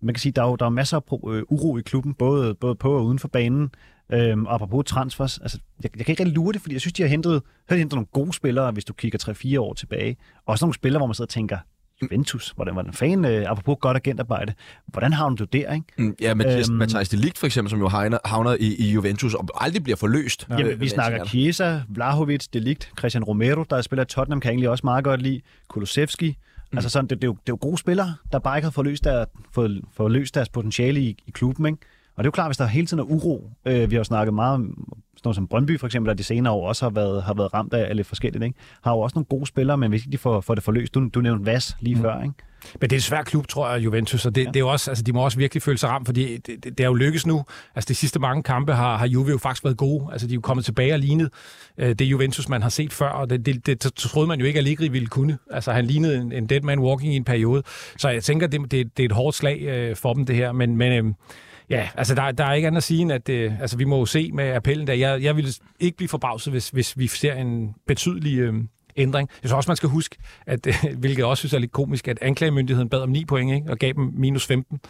man kan sige, der er jo, der er masser af øh, uro i klubben, både, både på og uden for banen. Øhm, og apropos transfers, altså, jeg, jeg kan ikke rigtig lure det, fordi jeg synes, de har hentet, har hentet nogle gode spillere, hvis du kigger 3-4 år tilbage. Også nogle spillere, hvor man sidder og tænker, Juventus, hvordan var den fan, øh, apropos godt agentarbejde, hvordan har du der, ikke? Mm, ja, Mathias, øhm, Mathias de Ligt for eksempel, som jo havner, havner i, i Juventus og aldrig bliver forløst. Ja, jamen, vi snakker Chiesa, Vlahovic, de Ligt, Christian Romero, der spiller i Tottenham, kan jeg egentlig også meget godt lide, Kulusevski, Mm. Altså sådan, det, det, er jo, det er jo gode spillere, der bare ikke har forløst, der, fået, forløst deres potentiale i, i klubben, ikke? Og det er jo klart, hvis der hele tiden er uro. Øh, vi har jo snakket meget om sådan noget som Brøndby for eksempel, der de senere år også har været, har været ramt af lidt forskelligt. Ikke? Har jo også nogle gode spillere, men hvis ikke de får, får det forløst, du, du nævnte Vas lige mm. før, ikke? Men det er en svær klub, tror jeg, Juventus, og det, ja. det er også, altså, de må også virkelig føle sig ramt, fordi det, det, det er jo lykkes nu. Altså, de sidste mange kampe har, har Juve jo faktisk været gode. Altså, de er jo kommet tilbage og lignet øh, det Juventus, man har set før, og det, det, det, det troede man jo ikke, at Allegri ville kunne. Altså, han lignede en, en dead man walking i en periode. Så jeg tænker, det, det, det er et hårdt slag øh, for dem, det her. Men, men øh, Ja, altså der, der er ikke andet at sige, end at øh, altså, vi må jo se med appellen der. Jeg, jeg vil ikke blive forbavset, hvis, hvis vi ser en betydelig øh, ændring. Jeg synes også, man skal huske, at, øh, hvilket jeg også synes er lidt komisk, at anklagemyndigheden bad om 9 point ikke? og gav dem minus 15.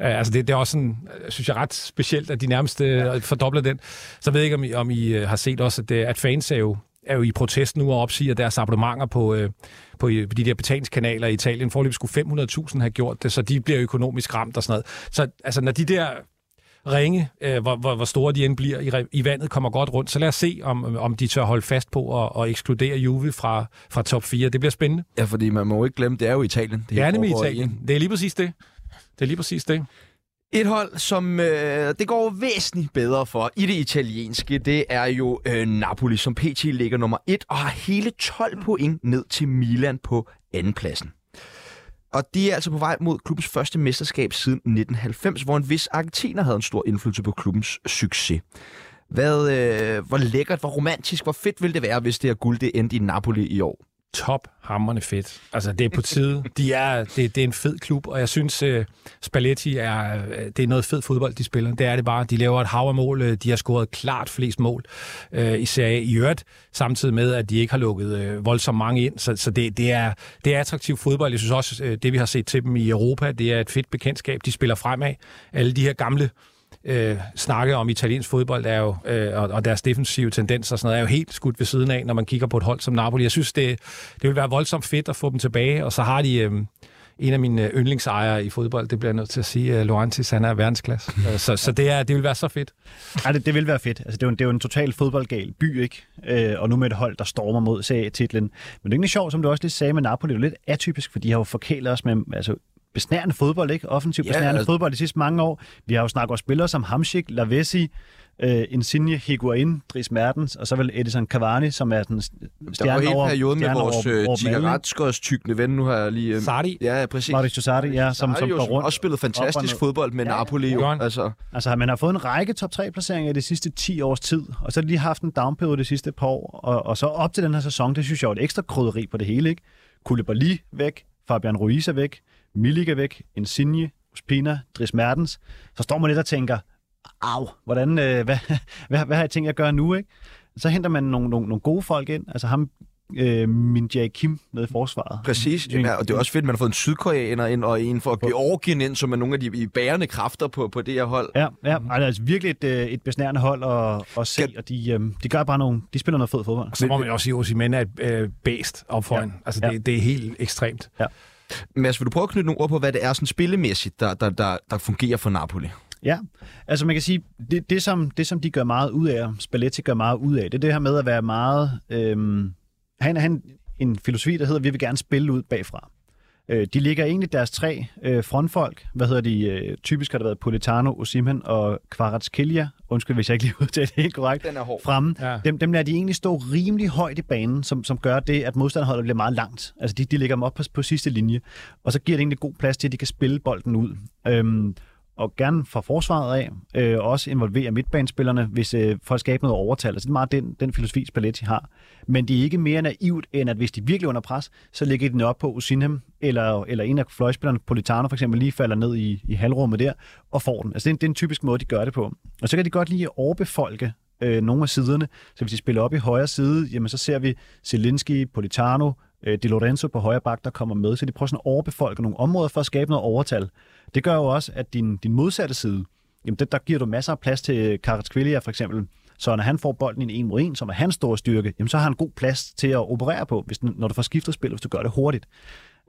Uh, øh, altså det, det er også sådan, synes jeg, ret specielt, at de nærmest øh, fordobler den. Så ved jeg ikke, om I, om I øh, har set også, at, at fans er jo er jo i protest nu og opsiger deres abonnementer på, øh, på, de der betalingskanaler i Italien. Forløbet skulle 500.000 have gjort det, så de bliver økonomisk ramt og sådan noget. Så altså, når de der ringe, øh, hvor, hvor, hvor store de end bliver i, i vandet, kommer godt rundt. Så lad os se, om, om de tør holde fast på at, at ekskludere Juve fra, fra top 4. Det bliver spændende. Ja, fordi man må ikke glemme, det er jo Italien. Det, det er nemlig Italien. Det er lige præcis det. Det er lige præcis det. Et hold, som øh, det går væsentligt bedre for i det italienske, det er jo øh, Napoli, som pt. ligger nummer 1 og har hele 12 point ned til Milan på andenpladsen. Og de er altså på vej mod klubbens første mesterskab siden 1990, hvor en vis argentiner havde en stor indflydelse på klubbens succes. Hvad, øh, hvor lækkert, hvor romantisk, hvor fedt ville det være, hvis det her guld det endte i Napoli i år? Top hammerne fedt. Altså, det er på tide. De er, det, det er en fed klub, og jeg synes, uh, Spalletti er, øh, det er noget fed fodbold, de spiller. Det er det bare. De laver et hav af mål. Øh, de har scoret klart flest mål uh, i Serie i øvrigt, samtidig med, at de ikke har lukket uh, voldsomt mange ind. Så, så det, det, er, det er attraktiv fodbold. Jeg synes også, uh, det vi har set til dem i Europa, det er et fedt bekendtskab. De spiller fremad. Alle de her gamle øh, snakke om italiensk fodbold er jo, øh, og, og deres defensive tendenser og sådan noget, er jo helt skudt ved siden af, når man kigger på et hold som Napoli. Jeg synes, det, det vil være voldsomt fedt at få dem tilbage, og så har de... Øh, en af mine yndlingsejere i fodbold, det bliver jeg nødt til at sige, uh, Laurentis, han er verdensklasse. Øh, så, så det, er, det vil være så fedt. Ja, det, det vil være fedt. Altså, det, er jo, det er jo en total fodboldgal by, ikke? Øh, og nu med et hold, der stormer mod serietitlen. Men det er egentlig sjovt, som du også lige sagde med Napoli, det er lidt atypisk, for de har jo forkælet os med altså, besnærende fodbold, ikke? Offensivt ja, besnærende altså... fodbold de sidste mange år. Vi har jo snakket om spillere som Hamsik, Lavesi, uh, Insigne, Higuain, Dries Mertens, og så vel Edison Cavani, som er den stjerne over... Der var hele perioden med vores uh, cigaretskårs tykkende ven, nu har jeg lige... Uh, Sardi. Ja, præcis. Mauricio Sardi, ja, som, Sardi, som går rundt. Som også spillet fantastisk fodbold med ja, Napoli. Jo, altså. altså, man har fået en række top 3 placeringer i de sidste 10 års tid, og så har de lige haft en downperiode de sidste par år, og, og så op til den her sæson, det synes jeg er et ekstra krydderi på det hele, ikke? Koulibaly væk, Fabian Ruiz er væk, Milik er væk, Insigne, Ospina, Dries Mertens, så står man lidt og tænker, au, hvordan, øh, hvad, hvad, hvad har jeg tænkt at gøre nu, ikke? Så henter man nogle, nogle, nogle gode folk ind, altså ham, øh, min Jae Kim med i forsvaret. Præcis, ja, og det er også fedt, at man har fået en sydkoreaner ind, og en for Georgien ind, som er nogle af de bærende kræfter på, på det her hold. Ja, ja altså virkelig et, øh, et besnærende hold at, at se, Skal... og de, øh, de gør bare nogle, de spiller noget fed fodbold. Så må man også sige, at Osimhen er et øh, bæst op foran. Ja. Altså, det, ja. det er helt ekstremt. Ja. Mads, vil du prøve at knytte nogle ord på, hvad det er sådan spillemæssigt, der, der, der, der fungerer for Napoli? Ja, altså man kan sige, det, det, som, det som de gør meget ud af, Spalletti gør meget ud af, det er det her med at være meget... Øhm, han, han en filosofi, der hedder, vi vil gerne spille ud bagfra. Øh, de ligger egentlig deres tre øh, frontfolk. Hvad hedder de? Øh, typisk har det været Politano, Osimhen og Kvaratskhelia. Undskyld, hvis jeg ikke lige udtaler det helt korrekt. Den er hård. Fremme. Ja. Dem, dem lader de egentlig stå rimelig højt i banen, som, som gør det, at modstanderholdet bliver meget langt. Altså, de, de ligger dem op på, på sidste linje. Og så giver det egentlig god plads til, at de kan spille bolden ud. Øhm, og gerne fra forsvaret af, øh, også involvere midtbanespillerne, hvis, øh, for at skabe noget overtal. Altså, det er meget den, den filosofi, Spalletti har. Men det er ikke mere naivt, end at hvis de virkelig er under pres, så lægger de den op på Usinham, eller, eller en af fløjspillerne, Politano for eksempel, lige falder ned i, i halvrummet der, og får den. Altså, det er, en, det er en typisk måde, de gør det på. Og så kan de godt lige overbefolke øh, nogle af siderne. Så hvis de spiller op i højre side, jamen så ser vi Zelinski, Politano, øh, Di Lorenzo på højre bak, der kommer med. Så de prøver sådan at overbefolke nogle områder for at skabe noget overtal. Det gør jo også, at din, din modsatte side, jamen det, der giver du masser af plads til Kvaratskhelia for eksempel. Så når han får bolden i en en mod en, som er hans store styrke, jamen så har han god plads til at operere på, hvis, når du får skiftet spil, hvis du gør det hurtigt.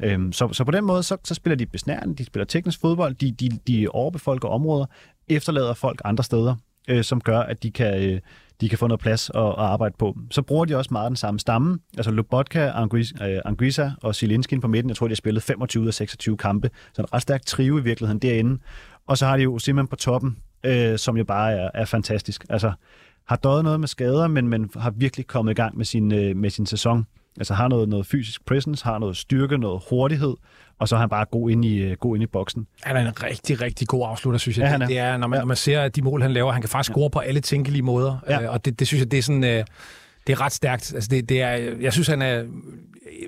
Øhm, så, så på den måde, så, så spiller de besnærende, de spiller teknisk fodbold, de, de, de overbefolker områder, efterlader folk andre steder, øh, som gør, at de kan, øh, de kan få noget plads at, at arbejde på. Så bruger de også meget den samme stamme, altså Lobotka, øh, Anguissa, øh, og Silinskin på midten. Jeg tror, de har spillet 25 ud af 26 kampe, så en ret stærk trio i virkeligheden derinde. Og så har de jo Simon på toppen, øh, som jo bare er, er fantastisk. Altså, har døjet noget med skader, men, men har virkelig kommet i gang med sin, øh, med sin sæson. Altså har noget, noget fysisk presence, har noget styrke, noget hurtighed, og så er han bare god ind i, øh, god ind i boksen. Han er en rigtig, rigtig god afslutter, synes jeg. Ja, han er. Det er, når man, Ja. når man ser at de mål, han laver, han kan faktisk score på alle tænkelige måder. Ja. Øh, Og det, det synes jeg, det er sådan... øh, Det er ret stærkt. Altså det, det er, jeg synes, han er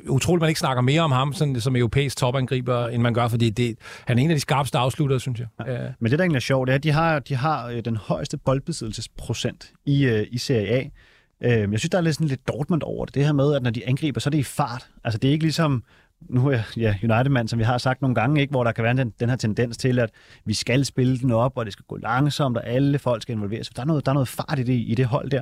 utroligt, man ikke snakker mere om ham sådan, som europæisk topangriber, end man gør, fordi det, han er en af de skarpeste afsluttere, synes jeg. Ja. Men det, der egentlig er sjovt, det er, at de har, de har den højeste boldbesiddelsesprocent i, i Serie A. Øh, Jeg synes, der er lidt, sådan lidt Dortmund over det. Det her med, at når de angriber, så er det i fart. Altså, det er ikke ligesom nu er jeg ja, United-mand, som vi har sagt nogle gange, ikke, hvor der kan være den, den her tendens til, at vi skal spille den op, og det skal gå langsomt, og alle folk skal involveres. Der er noget, der er noget fart i det, i det hold der.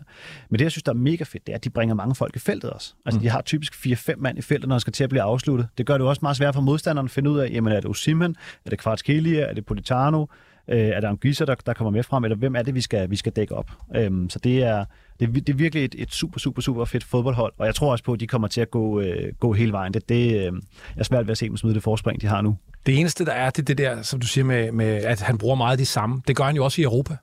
Men det, jeg synes, der er mega fedt, det er, at de bringer mange folk i feltet også. Altså, mm. de har typisk 4-5 mand i feltet, når det skal til at blive afsluttet. Det gør det også meget svært for modstanderen at finde ud af, jamen, er det Osimhen, er det Kvaratskhelia, er det Politano, øh, er der Anguissa, der, der kommer med frem, eller hvem er det, vi skal, vi skal dække op? Øhm, så det er, det, er, det er virkelig et, et super, super, super fedt fodboldhold, og jeg tror også på, at de kommer til at gå, øh, gå hele vejen. Det, det øh, jeg er svært ved at se dem smide det forspring, de har nu. Det eneste, der er, det er det der, som du siger, med, med, at han bruger meget de samme. Det gør han jo også i Europa.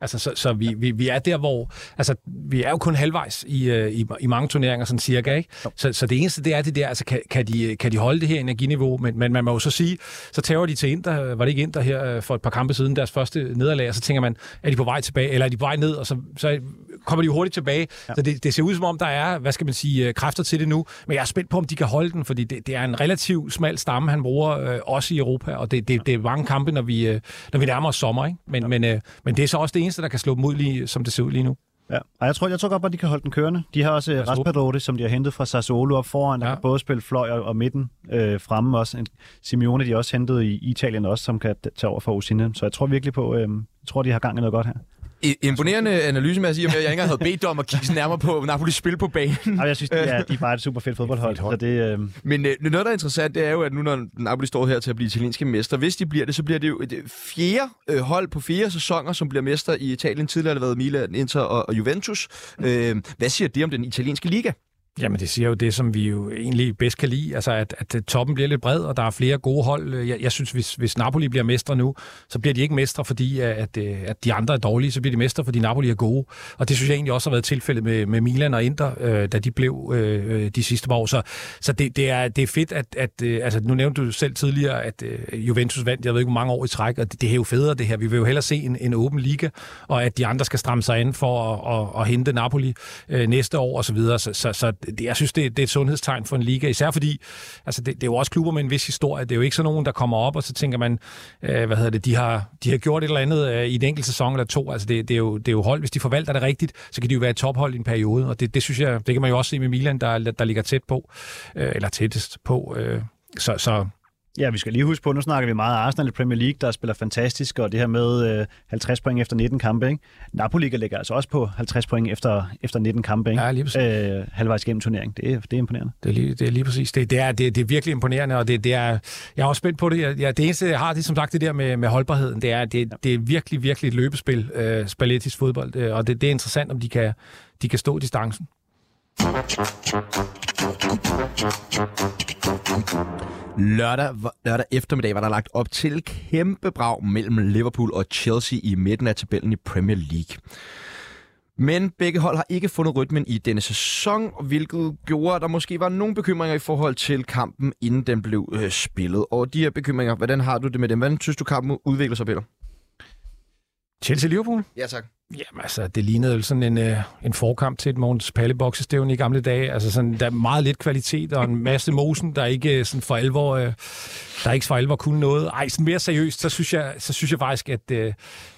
Altså, så, så vi, vi, vi er der, hvor... Altså, vi er jo kun halvvejs i, øh, i, i mange turneringer, sådan cirka, ikke? Så, så det eneste, det er det der, altså, kan, kan, de, kan de holde det her energiniveau? Men, men man må jo så sige, så tager de til Inter, var det ikke Inter her øh, for et par kampe siden, deres første nederlag, og så tænker man, er de på vej tilbage, eller er de på vej ned, og så, så kommer de jo hurtigt tilbage. Ja. Så det, det ser ud som om, der er, hvad skal man sige, øh, kræfter til det nu, men jeg er spændt på, om de kan holde den, fordi det, det er en relativt smal stamme, han bruger øh, også i Europa, og det, det, det er mange kampe, når vi, øh, når vi nærmer os sommer, ikke? Men, ja. men, øh, men det er så også det eneste, der kan slå dem ud, lige, som det ser ud lige nu. Ja. Og jeg tror, jeg tror godt, at de kan holde den kørende. De har også øh, Raspadori, som de har hentet fra Sassuolo op foran, der Ja. kan både spille fløj og, og midten øh, fremme også. En Simeone, de har også hentet i Italien også, som kan tage over for Usine. Så jeg tror virkelig på, øh, jeg tror, de har gang i noget godt her. I- Imponerende analyse med at sige, at jeg ikke engang havde bedt dig om at kigge nærmere på Napolis spil på banen. Og jeg synes, de er, de er bare et super fedt fodboldhold. Så det, øh, Men øh, noget, der er interessant, det er jo, at nu når Napoli står her til at blive italienske mester, hvis de bliver det, så bliver det jo et øh, fjerde øh, hold på fire sæsoner, som bliver mester i Italien. Tidligere har det været Milan, Inter og, og Juventus. Øh, hvad siger det om den italienske liga? Jamen, det siger jo det, som vi jo egentlig bedst kan lide, altså at, at øh, toppen bliver lidt bred, og der er flere gode hold. Øh, jeg, jeg synes, hvis, hvis Napoli bliver mestre nu, så bliver de ikke mestre, fordi øh, at, at de andre er dårlige, så bliver de mestre, fordi Napoli er gode. Og det synes jeg egentlig også har været tilfældet med, med Milan og Inter, øh, da de blev øh, de sidste par år. Så, så det, det, er, det er fedt, at, at øh, altså, nu nævnte du selv tidligere, at øh, Juventus vandt, jeg ved ikke, hvor mange år i træk, og det, det er jo federe det her. Vi vil jo hellere se en, en åben liga, og at de andre skal stramme sig ind for at, at, at hente Napoli øh, næste år osv. Så, videre. så, så, så det, jeg synes, det, det er et sundhedstegn for en liga, især fordi altså det, det er jo også klubber med en vis historie. Det er jo ikke sådan nogen, der kommer op, og så tænker man, øh, hvad hedder det, de har, de har gjort et eller andet øh, i en enkelt sæson eller to. Altså det, det, er jo, det er jo hold, hvis de forvalter det rigtigt, så kan de jo være et tophold i en periode, og det, det synes jeg, det kan man jo også se med Milan, der, der ligger tæt på, øh, eller tættest på. Øh, så, så Ja, vi skal lige huske på, nu snakker vi meget Arsenal i Premier League, der spiller fantastisk, og det her med øh, 50 point efter 19 kampe. Ikke? Napoli ligger altså også på 50 point efter, efter 19 kampe. Ikke? Ja, lige præcis. øh, halvvejs gennem turneringen. Det er, det er imponerende. Det er lige, det er lige præcis. Det, det, er, det, det er virkelig imponerende, og det, det er, jeg er også spændt på det. Jeg, jeg, det eneste, jeg har, det er som sagt det der med, med holdbarheden. Det er, det, det er virkelig, virkelig et løbespil, øh, Spallettis fodbold, øh, og det, det er interessant, om de kan, de kan stå distancen. Lørdag, lørdag eftermiddag var der lagt op til kæmpe brag mellem Liverpool og Chelsea i midten af tabellen i Premier League. Men begge hold har ikke fundet rytmen i denne sæson, hvilket gjorde, at der måske var nogle bekymringer i forhold til kampen, inden den blev øh, spillet. Og de her bekymringer, hvordan har du det med dem? Hvordan synes du, kampen udvikler sig, Peter? Chelsea-Liverpool? Ja, tak. Jamen altså, det lignede jo sådan en, øh, en forkamp til et Måns Palleboksestævn i gamle dage. Altså sådan, der er meget lidt kvalitet og en masse mosen, der ikke øh, sådan for alvor, øh, der ikke for alvor kunne noget. Ej, sådan mere seriøst, så synes jeg, så synes jeg faktisk, at øh,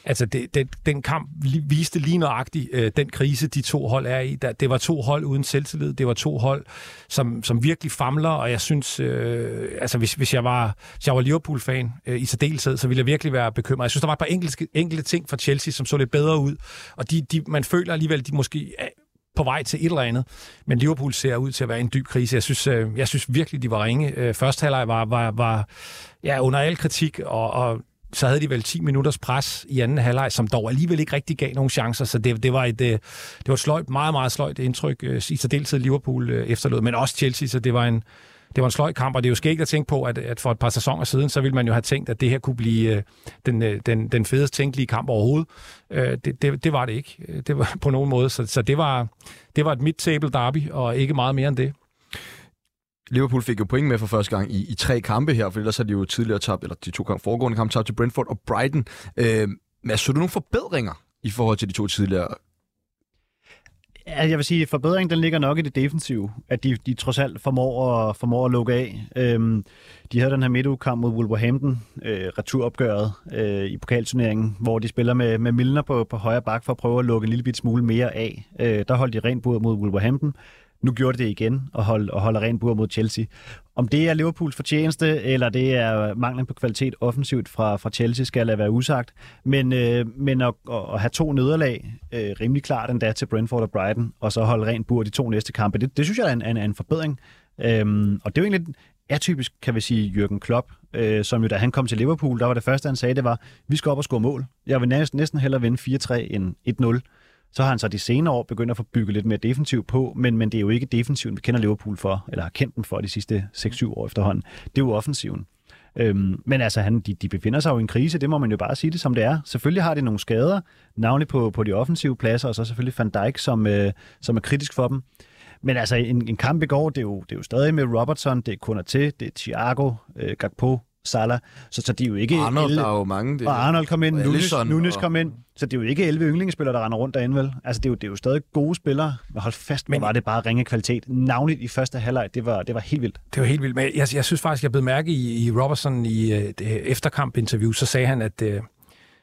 altså det, det, den kamp viste lige nøjagtigt øh, den krise, de to hold er i. Der, det var to hold uden selvtillid. Det var to hold, som, som virkelig famler, og jeg synes, øh, altså hvis, hvis, jeg var, hvis jeg var Liverpool-fan øh, i særdeleshed, så ville jeg virkelig være bekymret. Jeg synes, der var et par enkelte, enkelte ting for Chelsea, som så lidt bedre ud, og de, de, man føler alligevel, de måske er på vej til et eller andet. Men Liverpool ser ud til at være en dyb krise. Jeg synes, øh, jeg synes virkelig, de var ringe. Øh, første halvleg var, var, var ja, under al kritik, og, og så havde de vel 10 minutters pres i anden halvleg, som dog alligevel ikke rigtig gav nogen chancer, så det, det var et, øh, det var et sløjt, meget, meget sløjt indtryk, øh, i særdeleshed Liverpool øh, efterlod, men også Chelsea, så det var en, det var en sløj kamp, og det er jo skægt at tænke på, at, at for et par sæsoner siden, så ville man jo have tænkt, at det her kunne blive øh, den, øh, den, den fedest tænkelige kamp overhovedet. Øh, det, det, det var det ikke. Det var på nogen måde. Så, så det, var, det var et mid-table derby, og ikke meget mere end det. Liverpool fik jo point med for første gang i, i tre kampe her, for ellers har de jo tidligere tabt, eller de to gange foregående kampe tabt til Brentford og Brighton. Øh, men så du nogle forbedringer i forhold til de to tidligere jeg vil sige, at forbedringen den ligger nok i det defensive, at de, de trods alt formår at, formår at lukke af. Øhm, de havde den her midtugkamp mod Wolverhampton, øh, returopgøret øh, i pokalturneringen, hvor de spiller med, med Milner på, på højre bak for at prøve at lukke en lille bit smule mere af. Øh, der holdt de rent bord mod Wolverhampton. Nu gjorde det igen og, hold, og holder rent bur mod Chelsea. Om det er Liverpools fortjeneste, eller det er manglen på kvalitet offensivt fra, fra Chelsea, skal lade være usagt. Men, øh, men at, at have to nederlag, øh, rimelig klart endda til Brentford og Brighton, og så holde rent bur de to næste kampe, det, det synes jeg er en, en, en forbedring. Øhm, og det er jo egentlig atypisk, kan vi sige, Jürgen Klopp, øh, som jo da han kom til Liverpool, der var det første, han sagde, det var, vi skal op og score mål. Jeg vil næsten, næsten hellere vinde 4-3 end 1-0. Så har han så de senere år begyndt at få bygget lidt mere defensivt på, men, men det er jo ikke defensiven, vi kender Liverpool for, eller har kendt dem for de sidste 6-7 år efterhånden. Det er jo offensiven. Øhm, men altså, han, de, de befinder sig jo i en krise, det må man jo bare sige det som det er. Selvfølgelig har de nogle skader, navnlig på, på de offensive pladser, og så selvfølgelig Van Dijk, som, øh, som er kritisk for dem. Men altså, en, en kamp i går, det er, jo, det er jo stadig med Robertson, det er Konaté, det er Thiago, øh, Gakpo, Salah. Så, så det er jo ikke... Arnold, 11, der er jo mange. Det, og Arnold kom ind, Nunes, Nunes kom ind. Så det er jo ikke 11 yndlingsspillere, der render rundt derinde, vel? Altså, det er jo, det er jo stadig gode spillere. Men hold fast, men var det bare ringe kvalitet. Navnligt i første halvleg, det var, det var helt vildt. Det var helt vildt. Men jeg, jeg synes faktisk, jeg blev mærke i, i Robertson i uh, det efterkamp-interview, så sagde han, at, uh,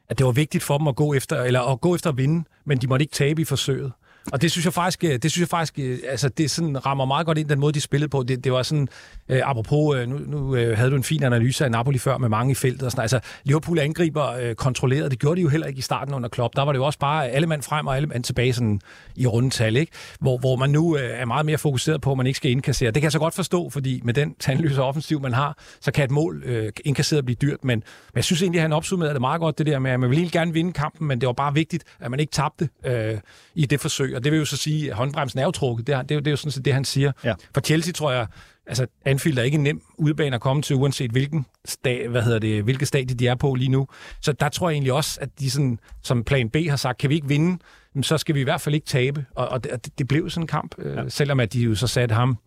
at det var vigtigt for dem at gå efter, eller at gå efter at vinde, men de måtte ikke tabe i forsøget. Og det synes jeg faktisk, øh, det synes jeg faktisk, øh, altså det sådan rammer meget godt ind den måde, de spillede på. Det, det var sådan, øh, apropos, øh, nu, nu øh, havde du en fin analyse af Napoli før med mange i feltet og sådan Altså Liverpool angriber øh, kontrolleret, det gjorde de jo heller ikke i starten under Klopp. Der var det jo også bare alle mand frem og alle mand tilbage sådan i rundetal, ikke? Hvor, hvor man nu øh, er meget mere fokuseret på, at man ikke skal indkassere. Det kan jeg så godt forstå, fordi med den tandløse offensiv, man har, så kan et mål øh, indkasseret blive dyrt. Men, men jeg synes egentlig, at han opsummerede det meget godt, det der med, at man vil helt gerne vinde kampen, men det var bare vigtigt, at man ikke tabte øh, i det forsøg og det vil jo så sige, at håndbremsen er jo trukket. Det er, det er, jo, det er jo sådan set det, han siger. Ja. For Chelsea tror jeg, altså Anfield er ikke en nem udbane at komme til, uanset hvilken stad, hvad hedder det, hvilke stadie de er på lige nu. Så der tror jeg egentlig også, at de sådan, som plan B har sagt, kan vi ikke vinde, så skal vi i hvert fald ikke tabe. Og, og det, det blev sådan en kamp, øh, ja. selvom at de jo så satte ham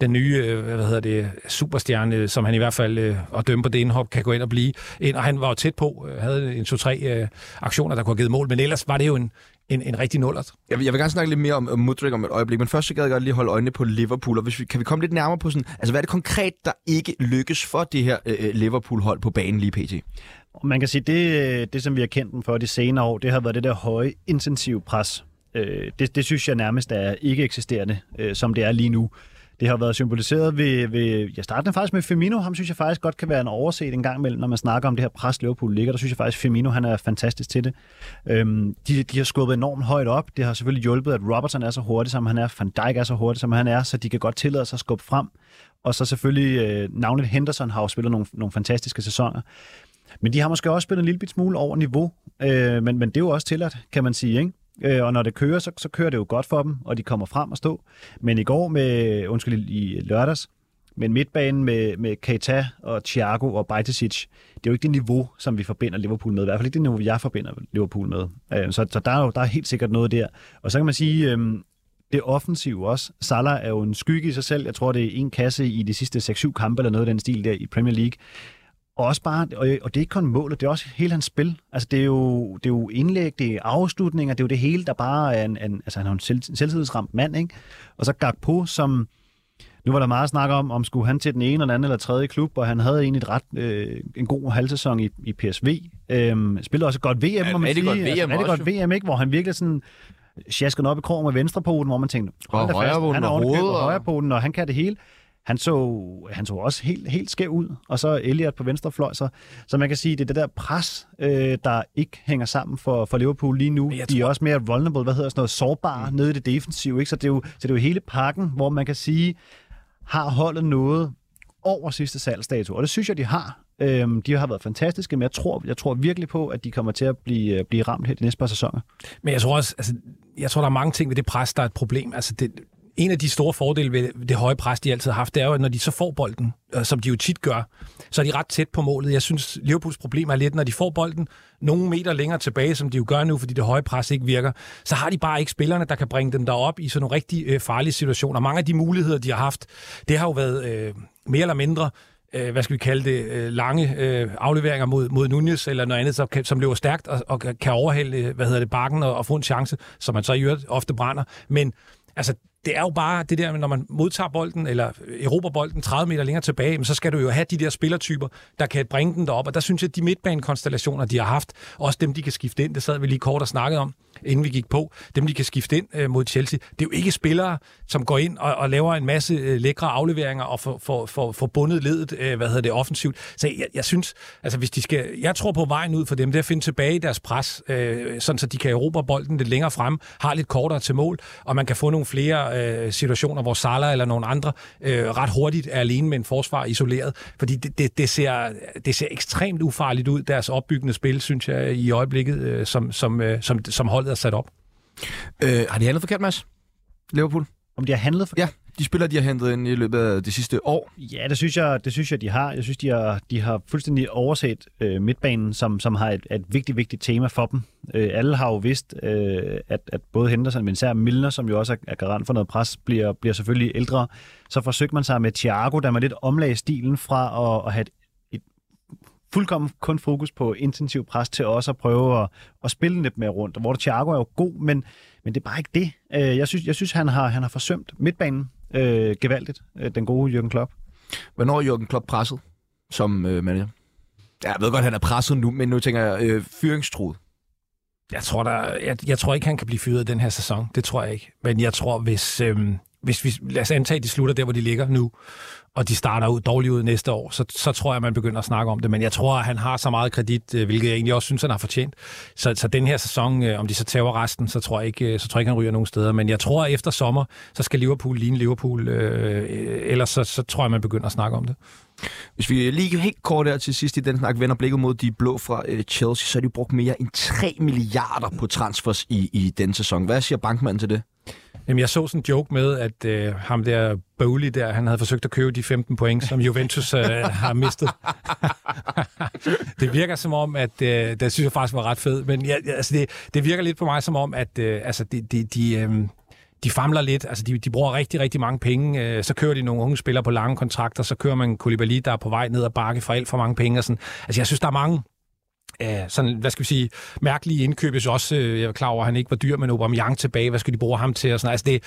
den nye, øh, hvad hedder det, superstjerne, som han i hvert fald, øh, og dømme på det indhop, kan gå ind og blive. Og han var jo tæt på, havde en to-tre øh, aktioner, der kunne have givet mål, men ellers var det jo en, en, en rigtig nullert. Jeg vil, jeg vil gerne snakke lidt mere om, om Mudrik om et øjeblik, men først så gad jeg godt lige holde øjnene på Liverpool, og hvis vi, kan vi komme lidt nærmere på sådan, altså hvad er det konkret, der ikke lykkes for det her øh, Liverpool-hold på banen lige pt? Man kan sige, det, det som vi har kendt dem for de senere år, det har været det der høje, intensive pres. Øh, det, det synes jeg nærmest er ikke eksisterende, øh, som det er lige nu. Det har været symboliseret ved, ved jeg startede faktisk med Firmino. Ham synes jeg faktisk godt kan være en overset en gang imellem, når man snakker om det her pres, Liverpool ligger. Der synes jeg faktisk, Firmino han er fantastisk til det. Øhm, de, de har skubbet enormt højt op. Det har selvfølgelig hjulpet, at Robertson er så hurtig, som han er. Van Dijk er så hurtig, som han er, så de kan godt tillade sig at skubbe frem. Og så selvfølgelig, øh, navnet Henderson har jo spillet nogle, nogle fantastiske sæsoner. Men de har måske også spillet en lille smule over niveau. Øh, men, men det er jo også tilladt, kan man sige, ikke? Øh, og når det kører, så, så kører det jo godt for dem, og de kommer frem og stå. Men i går med, undskyld, i lørdags, Men midtbanen med, med Keita og Thiago og Bajtesic, det er jo ikke det niveau, som vi forbinder Liverpool med. I hvert fald ikke det niveau, jeg forbinder Liverpool med. Øh, så, så der er jo der er helt sikkert noget der. Og så kan man sige, øh, det offensive også. Salah er jo en skygge i sig selv. Jeg tror, det er en kasse i de sidste 6-7 kampe eller noget af den stil der i Premier League. Og også bare, og, det er ikke kun målet, det er også hele hans spil. Altså det er jo, det er jo indlæg, det er afslutninger, det er jo det hele, der bare er en, en altså han er en selv, selvtidsramt mand, ikke? Og så Gakpo, som, nu var der meget snak om, om skulle han til den ene eller anden eller tredje klub, og han havde egentlig et ret, øh, en god halvsæson i, i PSV. Øhm, spillede også et godt VM, ja, må man sige. Godt VM altså, også. godt VM, ikke? Hvor han virkelig sådan sjaskede op i krogen med venstrepoten, hvor man tænkte, og højrepoten han er og hovedet. Og højrepoten, og han kan det hele han så, han så også helt, helt skæv ud, og så Elliot på venstre fløj, så, så man kan sige, det er det der pres, øh, der ikke hænger sammen for, for Liverpool lige nu. De tror... er også mere vulnerable, hvad hedder sådan noget, sårbare mm. nede i det defensive, ikke? Så, det er jo, så det er jo hele pakken, hvor man kan sige, har holdet noget over sidste salgsdato, og det synes jeg, de har. Øhm, de har været fantastiske, men jeg tror, jeg tror virkelig på, at de kommer til at blive, blive ramt her de næste par sæsoner. Men jeg tror også, altså, jeg tror, der er mange ting ved det pres, der er et problem. Altså, det, en af de store fordele ved det høje pres, de altid har haft, det er jo, at når de så får bolden, øh, som de jo tit gør, så er de ret tæt på målet. Jeg synes, Liverpools problem er lidt, når de får bolden nogle meter længere tilbage, som de jo gør nu, fordi det høje pres ikke virker, så har de bare ikke spillerne, der kan bringe dem derop i sådan nogle rigtig øh, farlige situationer. Mange af de muligheder, de har haft, det har jo været øh, mere eller mindre øh, hvad skal vi kalde det, øh, lange øh, afleveringer mod, mod Nunez eller noget andet, som, kan, som løber stærkt og, og kan overhælde, hvad hedder det, bakken og, og få en chance, som man så i øvrigt ofte brænder. Men altså, det er jo bare det der, når man modtager bolden, eller erobrer bolden 30 meter længere tilbage, så skal du jo have de der spillertyper, der kan bringe den derop. Og der synes jeg, at de midtbanekonstellationer, de har haft, også dem, de kan skifte ind, det sad vi lige kort og snakkede om, inden vi gik på, dem, de kan skifte ind øh, mod Chelsea. Det er jo ikke spillere, som går ind og, og laver en masse øh, lækre afleveringer og får for, for, for bundet ledet, øh, hvad hedder det, offensivt. Så jeg, jeg synes, altså hvis de skal, jeg tror på vejen ud for dem, det er at finde tilbage i deres pres, øh, sådan så de kan erobre bolden lidt længere frem, har lidt kortere til mål, og man kan få nogle flere øh, situationer, hvor Salah eller nogen andre øh, ret hurtigt er alene med en forsvar isoleret. Fordi det, det, det, ser, det ser ekstremt ufarligt ud, deres opbyggende spil, synes jeg, i øjeblikket, øh, som, som, øh, som, som holdet er sat op. Øh, har de handlet forkert, Mads? Liverpool? Om de har handlet forkert? Ja, de spiller, de har hentet ind i løbet af det sidste år. Ja, det synes jeg, det synes jeg de har. Jeg synes, de har, de har fuldstændig overset øh, midtbanen, som, som har et, et vigtigt, vigtigt tema for dem. Øh, alle har jo vidst, øh, at, at både Henderson, men især Milner, som jo også er, er garant for noget pres, bliver, bliver selvfølgelig ældre. Så forsøgte man sig med Thiago, der man lidt omlagde stilen fra at, at have et, et fuldkommen kun fokus på intensiv pres til også at prøve at, at spille lidt mere rundt. Hvor Thiago er jo god, men, men det er bare ikke det. Øh, jeg synes, jeg synes han, har, han har forsømt midtbanen øh, gevaldigt, øh, den gode Jürgen Klopp. Hvornår er Jürgen Klopp presset som øh, manager? Jeg ved godt, han er presset nu, men nu tænker jeg øh, fyringstruet. Jeg tror, der, jeg, jeg tror ikke, han kan blive fyret den her sæson. Det tror jeg ikke. Men jeg tror, hvis, øh, hvis vi, lad os antage, at de slutter der, hvor de ligger nu, og de starter ud dårligt ud næste år, så, så tror jeg, man begynder at snakke om det. Men jeg tror, at han har så meget kredit, øh, hvilket jeg egentlig også synes, han har fortjent. Så, så den her sæson, øh, om de så tager resten, så tror, jeg ikke, øh, så tror jeg ikke, han ryger nogen steder. Men jeg tror, at efter sommer, så skal Liverpool ligne Liverpool. Øh, ellers så, så tror jeg, man begynder at snakke om det. Hvis vi lige helt kort der til sidst i den snak vender blikket mod de blå fra Chelsea, så har de brugt mere end 3 milliarder på transfers i, i den sæson. Hvad siger bankmanden til det? Jamen, jeg så sådan en joke med, at øh, ham der Bowley der, han havde forsøgt at købe de 15 point, som Juventus øh, har mistet. det virker som om, at øh, det synes jeg faktisk var ret fedt, men ja, altså, det, det virker lidt på mig som om, at øh, altså, de, de, de, øh, de famler lidt, altså de, de bruger rigtig, rigtig mange penge, øh, så kører de nogle unge spillere på lange kontrakter, så kører man Koulibaly, der er på vej ned ad bakke for alt for mange penge. Og sådan. Altså jeg synes, der er mange øh, sådan, hvad skal vi sige, mærkelige indkøb. Jeg også, øh, jeg er klar over, at han ikke var dyr, men Aubameyang tilbage, hvad skal de bruge ham til? Og sådan. Altså det,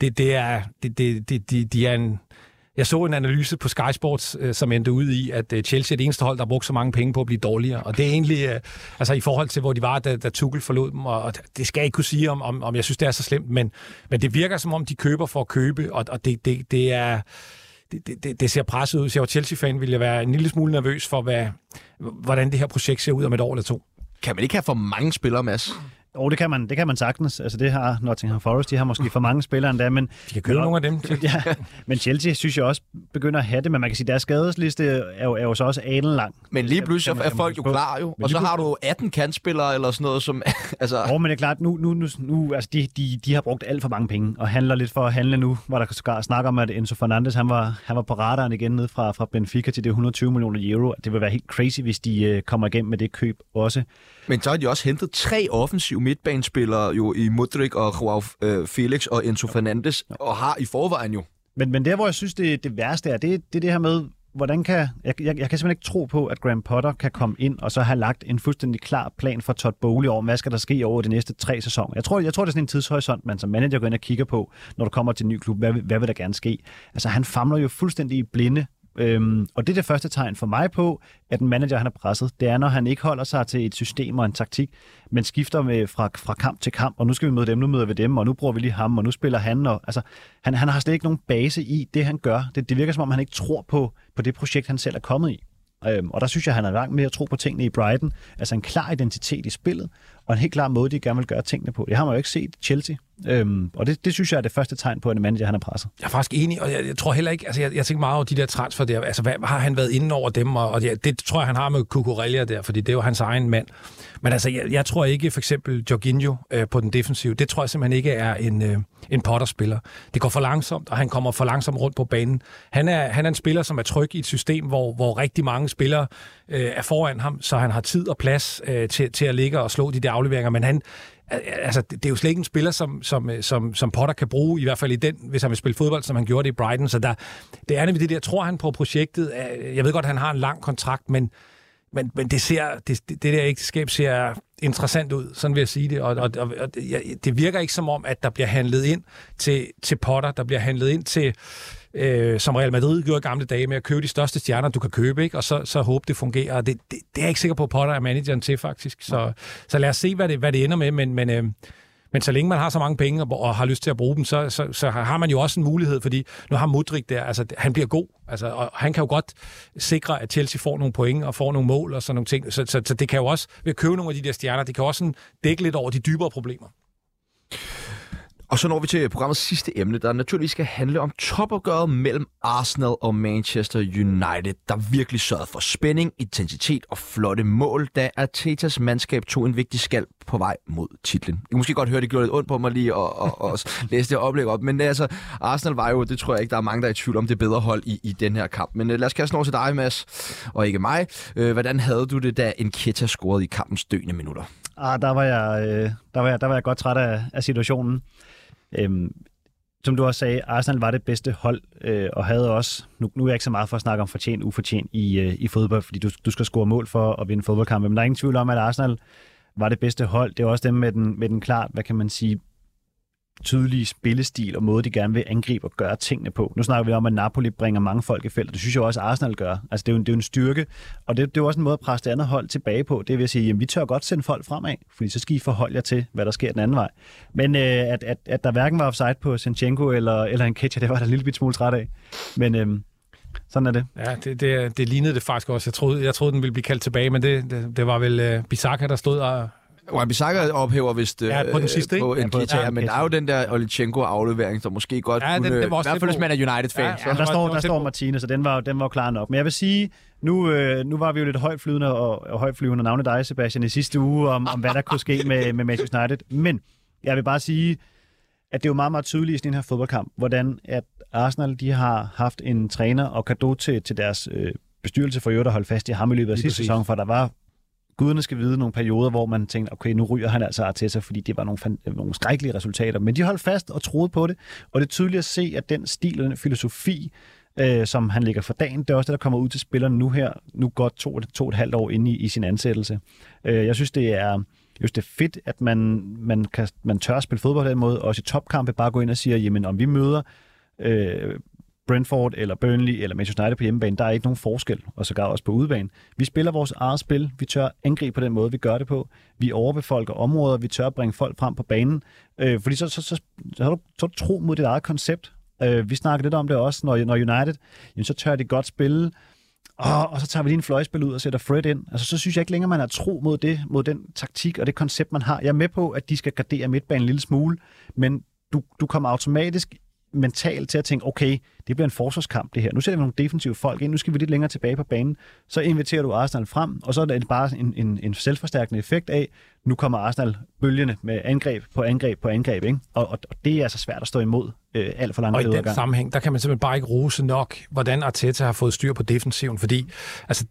det, det er, det, det, det, de, de er en, jeg så en analyse på Sky Sports, øh, som endte ud i, at øh, Chelsea er det eneste hold, der har brugt så mange penge på at blive dårligere. Og det er egentlig, øh, altså i forhold til, hvor de var, da, da Tuchel forlod dem, og, og det skal jeg ikke kunne sige, om, om, om jeg synes, det er så slemt, men, men det virker som om, de køber for at købe, og, og det, det, det er det, det, det ser presset ud. Hvis jeg var Chelsea-fan, ville jeg være en lille smule nervøs for, hvad, hvordan det her projekt ser ud om et år eller to. Kan man ikke have for mange spillere, Mads? Og det kan man, det kan man sagtens. Altså det har Nottingham Forest, de har måske for mange spillere endda, men... De kan købe nogle af dem. ja, men Chelsea synes jeg også begynder at have det, men man kan sige, at deres skadesliste er jo, er jo så også aden lang. Men lige pludselig er folk jo klar jo, og så har du 18 kantspillere eller sådan noget, som... altså... Oh, men det er klart, nu, nu, nu, nu altså de, de, de har brugt alt for mange penge, og handler lidt for at handle nu, hvor der skal snakke om, at Enzo Fernandes, han var, han var på radaren igen ned fra, fra Benfica til det 120 millioner euro. Det vil være helt crazy, hvis de uh, kommer igennem med det køb også. Men så har de også hentet tre offensive midtbanespillere jo i Mudrik og Joao øh, Felix og Enzo Fernandes, og har i forvejen jo. Men, men der, hvor jeg synes, det, det værste er, det, det er det her med, hvordan kan... Jeg, jeg, jeg kan simpelthen ikke tro på, at Graham Potter kan komme ind og så have lagt en fuldstændig klar plan for Todd Bowley over, hvad skal der ske over de næste tre sæsoner. Jeg tror, jeg tror det er sådan en tidshorisont, man som manager går ind og kigger på, når du kommer til en ny klub. Hvad, hvad vil der gerne ske? Altså, han famler jo fuldstændig i blinde Øhm, og det er det første tegn for mig på, at en manager han er presset. Det er, når han ikke holder sig til et system og en taktik, men skifter med fra, fra kamp til kamp, og nu skal vi møde dem, nu møder vi dem, og nu bruger vi lige ham, og nu spiller han. Og, altså, han, han har slet ikke nogen base i det, han gør. Det, det virker som om, han ikke tror på, på det projekt, han selv er kommet i. Øhm, og der synes jeg, han er langt mere at tro på tingene i Brighton. Altså en klar identitet i spillet, og en helt klar måde, de gerne vil gøre tingene på. Det har man jo ikke set i Chelsea. Øhm, og det, det synes jeg er det første tegn på, at en manager han er presset. Jeg er faktisk enig, og jeg, jeg tror heller ikke, altså jeg, jeg tænker meget over de der transfer der, altså hvad, har han været inde over dem, og, og det, det tror jeg, han har med Kukurelia der, fordi det er jo hans egen mand. Men altså, jeg, jeg tror ikke, for eksempel Jorginho øh, på den defensive, det tror jeg simpelthen ikke er en, øh, en Potter-spiller. Det går for langsomt, og han kommer for langsomt rundt på banen. Han er, han er en spiller, som er tryg i et system, hvor, hvor rigtig mange spillere øh, er foran ham, så han har tid og plads øh, til, til at ligge og slå de der afleveringer, men han, altså, det er jo slet ikke en spiller, som, som, øh, som, som Potter kan bruge, i hvert fald i den, hvis han vil spille fodbold, som han gjorde det i Brighton. Så der, det er nemlig det der, tror han på projektet. Øh, jeg ved godt, at han har en lang kontrakt, men, men, men det, ser, det, det der ægteskab ser interessant ud, sådan vil jeg sige det. Og, og, og det virker ikke som om, at der bliver handlet ind til, til Potter, der bliver handlet ind til øh, som Real Madrid gjorde i gamle dage med at købe de største stjerner, du kan købe, ikke? og så, så håbe, det fungerer. Det, det, det er jeg ikke sikker på, at Potter er manageren til, faktisk. Så, så lad os se, hvad det, hvad det ender med, men, men øh, men så længe man har så mange penge og, og har lyst til at bruge dem, så, så, så har man jo også en mulighed, fordi nu har Mudrik der, altså han bliver god, altså, og han kan jo godt sikre, at Chelsea får nogle point og får nogle mål og sådan nogle ting. Så, så, så det kan jo også, ved at købe nogle af de der stjerner, det kan også sådan dække lidt over de dybere problemer. Og så når vi til programmets sidste emne, der naturligvis skal handle om topopgøret mellem Arsenal og Manchester United, der virkelig sørgede for spænding, intensitet og flotte mål, da Artetas mandskab tog en vigtig skald på vej mod titlen. Jeg kan måske godt høre, det gjorde lidt ondt på mig lige at, at, at læse det oplæg op, men altså, Arsenal var jo, det tror jeg ikke, der er mange, der er i tvivl om, det bedre hold i, i den her kamp. Men uh, lad os kaste over til dig, Mads, og ikke mig. Uh, hvordan havde du det, da Nketiah scorede i kampens døende minutter? Ah, der var jeg, øh, der var jeg, der var jeg godt træt af, af situationen. Øhm, som du også sagde, Arsenal var det bedste hold, øh, og havde også, nu, nu er jeg ikke så meget for at snakke om fortjent, ufortjent i, øh, i fodbold, fordi du, du skal score mål for at vinde fodboldkampe, men der er ingen tvivl om, at Arsenal var det bedste hold. Det er også dem med den, med den klart, hvad kan man sige, tydelige spillestil og måde, de gerne vil angribe og gøre tingene på. Nu snakker vi om, at Napoli bringer mange folk i feltet. Det synes jeg også, at Arsenal gør. Altså, det er jo en, det er jo en styrke, og det, det er jo også en måde at presse det andet hold tilbage på. Det vil sige, at vi tør godt sende folk fremad, fordi så skal I forholde jer til, hvad der sker den anden vej. Men øh, at, at, at der hverken var offside på Sinchenko eller, eller en catcher, det var der en lille bit smule træt af. Men øh, sådan er det. Ja, det, det, det lignede det faktisk også. Jeg troede, jeg troede den ville blive kaldt tilbage, men det, det, det var vel øh, Bisaka, der stod og Wan-Bissaka ophæver vist ja, på den sidste, på en ja, ja, men der er jo den der Olichenko-aflevering, der måske godt ja, kunne... Den, den I hvert fald, hvis man er United-fan. Ja, ja, der, står, der står Martinez, så den var, den var klar nok. Men jeg vil sige, nu, øh, nu var vi jo lidt højtflyvende og, og højtflyvende navne dig, Sebastian, i sidste uge, om, om hvad der kunne ske med, med Manchester United. Men jeg vil bare sige, at det er jo meget, meget tydeligt i sådan en her fodboldkamp, hvordan at Arsenal de har haft en træner og kado til, til deres øh, bestyrelse for øvrigt at holde fast i ham i løbet af sidste sæson, for der var guderne skal vide nogle perioder, hvor man tænkte, okay, nu ryger han altså Arteta, fordi det var nogle, øh, nogle skrækkelige resultater. Men de holdt fast og troede på det, og det er tydeligt at se, at den stil og den filosofi, øh, som han ligger for dagen, det er også det, der kommer ud til spillerne nu her, nu godt to, to og et halvt år inde i, i sin ansættelse. Øh, jeg synes, det er, jeg synes, det er fedt, at man, man, kan, man tør at spille fodbold på den måde, også i topkampe bare gå ind og sige, jamen om vi møder øh, Brentford eller Burnley eller Manchester United på hjemmebane, der er ikke nogen forskel, og sågar også på udebane. Vi spiller vores eget spil, vi tør angribe på den måde, vi gør det på. Vi overbefolker områder, vi tør bringe folk frem på banen, øh, fordi så, så, så, så, har du, så tro mod dit eget koncept. Øh, vi snakker lidt om det også, når, når United, jamen, så tør de godt spille og, og så tager vi lige en fløjspil ud og sætter Fred ind. Altså, så synes jeg ikke længere, man er tro mod det, mod den taktik og det koncept, man har. Jeg er med på, at de skal gardere midtbanen en lille smule, men du, du kommer automatisk mentalt til at tænke, okay, det bliver en forsvarskamp det her. Nu sætter vi nogle defensive folk ind, nu skal vi lidt længere tilbage på banen. Så inviterer du Arsenal frem, og så er det bare en, en, en selvforstærkende effekt af, nu kommer Arsenal bølgende med angreb på angreb på angreb, ikke? Og, og, og det er altså svært at stå imod øh, alt for langt Og i den sammenhæng, der kan man simpelthen bare ikke rose nok, hvordan Arteta har fået styr på defensiven, fordi altså,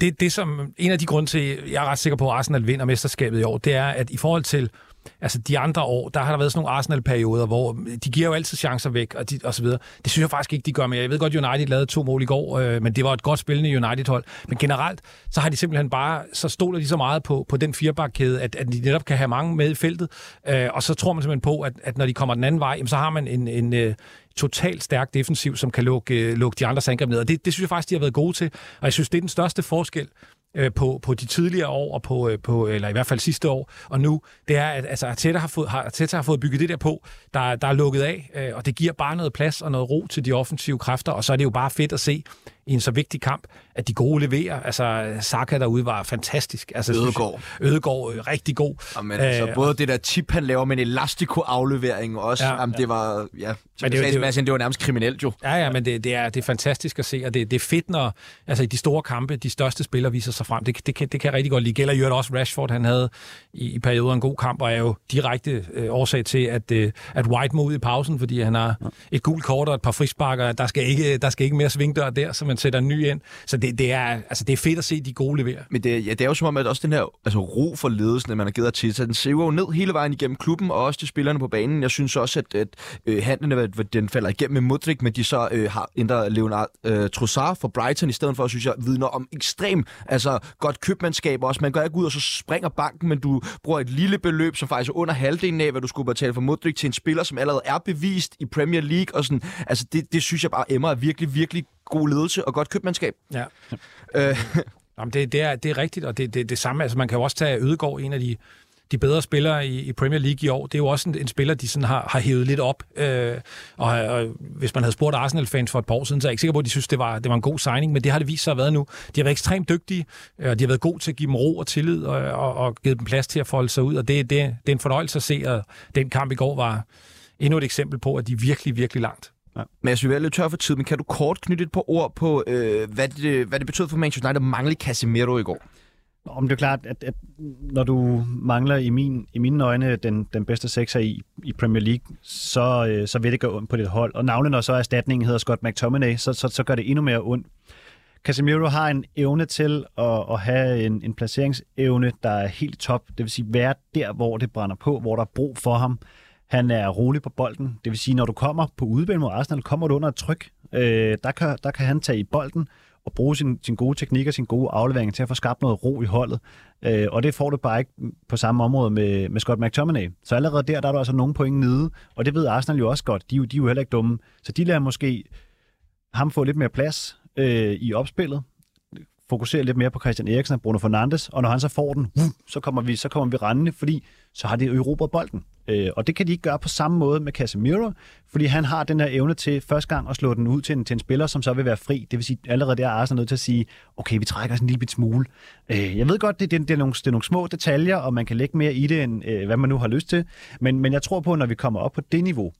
det, det som en af de grunde til, jeg er ret sikker på, at Arsenal vinder mesterskabet i år, det er, at i forhold til altså de andre år, der har der været sådan nogle Arsenal-perioder, hvor de giver jo altid chancer væk, og, de, og så videre. Det synes jeg faktisk ikke, de gør, men jeg ved godt, United lavede to mål i går, øh, men det var et godt spillende United-hold. Men generelt, så har de simpelthen bare, så stoler de så meget på, på den firebakkæde, at, at de netop kan have mange med i feltet, øh, og så tror man simpelthen på, at, at når de kommer den anden vej, jamen, så har man en, en øh, totalt stærk defensiv, som kan lukke, øh, lukke de andre angreb ned. Og det, det synes jeg faktisk, de har været gode til. Og jeg synes, det er den største forskel øh, på, på de tidligere år, og på, øh, på, eller i hvert fald sidste år, og nu, det er, at altså, Arteta, har fået, har, Arteta har fået bygget det der på, der, der er lukket af, øh, og det giver bare noget plads og noget ro til de offensive kræfter, og så er det jo bare fedt at se i en så vigtig kamp, at de gode leverer. Altså, Saka derude var fantastisk. Altså, Ødegård. Ødegård, øh, rigtig god. Jamen, Æh, altså, både det der tip, han laver med en elastiko-aflevering også, ja, jamen, det var, ja, men det, det, det, det var nærmest kriminelt jo. Ja, ja, men det, det, er, det er fantastisk at se, og det, det er fedt, når altså, i de store kampe, de største spillere viser sig frem. Det, det, kan, det kan jeg rigtig godt lide. Gælder jo også Rashford, han havde i, i perioder en god kamp, og er jo direkte øh, årsag til, at, øh, at White må ud i pausen, fordi han har ja. et gult kort og et par frisparker. Der skal ikke, der skal ikke mere svingdør der, så man sætter en ny ind. Så det, det, er, altså, det er fedt at se de gode levere. Men det, ja, det er jo som om, at også den her altså, ro for ledelsen, at man har givet til, så den ser jo ned hele vejen igennem klubben, og også til spillerne på banen. Jeg synes også, at, at øh, handlene, den falder igennem med Mudrik, men de så øh, har ændret Leonard øh, Trossard for Brighton i stedet for, synes jeg, vidner om ekstrem altså, godt købmandskab også. Man går ikke ud og så springer banken, men du bruger et lille beløb, som faktisk er under halvdelen af, hvad du skulle betale for Mudrik til en spiller, som allerede er bevist i Premier League. Og sådan, altså, det, det synes jeg bare emmer er virkelig, virkelig god ledelse og godt købmandskab. Ja. Øh. Jamen, det, det, er, det er rigtigt, og det, det, det samme, altså man kan jo også tage Ødegård, en af de de bedre spillere i, i Premier League i år. Det er jo også en, en spiller, de sådan har, har hævet lidt op. Øh, og, og hvis man havde spurgt Arsenal-fans for et par år siden, så er jeg ikke sikker på, at de synes, det var, det var en god signing, men det har det vist sig at være nu. De har været ekstremt dygtige, øh, og de har været gode til at give dem ro og tillid, og, og, og givet dem plads til at folde sig ud, og det, det, det er en fornøjelse at se, at den kamp i går var endnu et eksempel på, at de er virkelig, virkelig langt. Ja. Men jeg synes, vi er lidt tør for tid, men kan du kort knytte et par ord på, øh, hvad, det, hvad det betød for Manchester United at mangle Casemiro i går? Om det er klart, at, at når du mangler i, min, i mine øjne den, den bedste sekser i, i Premier League, så, øh, så vil det gå ondt på dit hold. Og navnet, når så erstatningen hedder Scott McTominay, så, så, så gør det endnu mere ondt. Casemiro har en evne til at, at have en, en placeringsevne, der er helt top. Det vil sige, være der, hvor det brænder på, hvor der er brug for ham. Han er rolig på bolden. Det vil sige, når du kommer på udebane mod Arsenal, kommer du under et tryk. Øh, der, kan, der kan han tage i bolden og bruge sin, sin gode teknik og sin gode aflevering til at få skabt noget ro i holdet. Øh, og det får du bare ikke på samme område med, med Scott McTominay. Så allerede der, der er der altså nogle point nede, og det ved Arsenal jo også godt. De, de er jo heller ikke dumme. Så de lader måske ham få lidt mere plads øh, i opspillet, fokusere lidt mere på Christian Eriksen og Bruno Fernandes, og når han så får den, uh, så kommer vi, så kommer vi rendende, fordi så har de Europa bolden. Øh, og det kan de ikke gøre på samme måde med Casemiro, fordi han har den her evne til første gang at slå den ud til en, til en spiller, som så vil være fri. Det vil sige, allerede der er Arsenal nødt til at sige, okay, vi trækker os en lille bit smule. Øh, jeg ved godt, det, det, det, er nogle, det er nogle små detaljer, og man kan lægge mere i det, end øh, hvad man nu har lyst til. Men, men jeg tror på, at når vi kommer op på det niveau,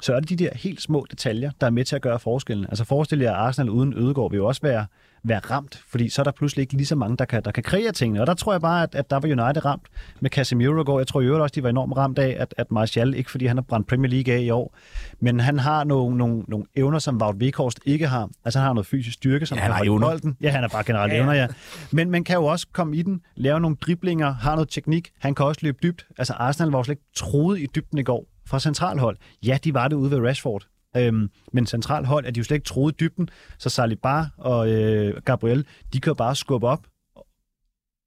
så er det de der helt små detaljer, der er med til at gøre forskellen. Altså forestil jer, at Arsenal uden Ødegård vil jo også være være ramt, fordi så er der pludselig ikke lige så mange, der kan, der kan kreere tingene. Og der tror jeg bare, at, at der var United ramt med Casemiro går. Jeg tror i øvrigt også, de var enormt ramt af, at, at Martial, ikke fordi han har brændt Premier League af i år, men han har nogle, nogle, nogle evner, som Wout Weghorst ikke har. Altså han har noget fysisk styrke, som ja, han har evner. bolden. Ja, han er bare generelt ja, ja. evner, ja. Men man kan jo også komme i den, lave nogle driblinger, har noget teknik. Han kan også løbe dybt. Altså Arsenal var jo slet ikke troet i dybden i går fra centralhold. Ja, de var det ude ved Rashford, Øhm, men centralt hold er de jo slet ikke troet i dybden, så Saliba og øh, Gabriel, de kan jo bare skubbe op,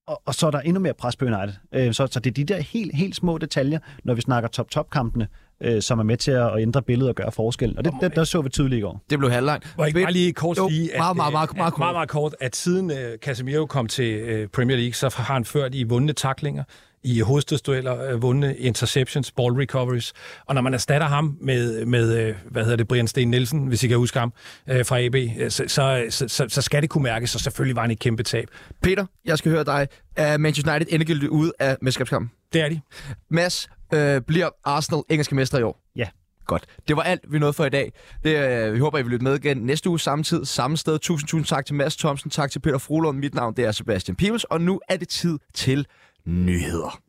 og, og så er der endnu mere pres på United. Øh, så, så det er de der helt, helt små detaljer, når vi snakker top-top-kampene, øh, som er med til at, ændre billedet og gøre forskellen. Og det, det, der så vi tydeligt i går. Det blev halvlangt. Må jeg bare lige kort sige, at, meget, meget, meget, meget, meget, meget kort, at siden uh, Casemiro kom til uh, Premier League, så har han ført i vundne taklinger i hovedstødsdueller, øh, vundne interceptions, ball recoveries. Og når man erstatter ham med, med øh, hvad hedder det, Brian Sten Nielsen, hvis I kan huske ham, øh, fra AB, så, så, så, så skal det kunne mærkes, og selvfølgelig var han et kæmpe tab. Peter, jeg skal høre dig. Er Manchester United endegyldigt ude af mesterskabskampen? Det er de. Mads, øh, bliver Arsenal engelske mester i år? Ja. Godt. Det var alt, vi nåede for i dag. Det, øh, vi håber, I vil lytte med igen næste uge samme tid, samme sted. Tusind, tusind tak til Mads Thomsen, tak til Peter Frohlund. Mit navn det er Sebastian Pibels, og nu er det tid til nyheder.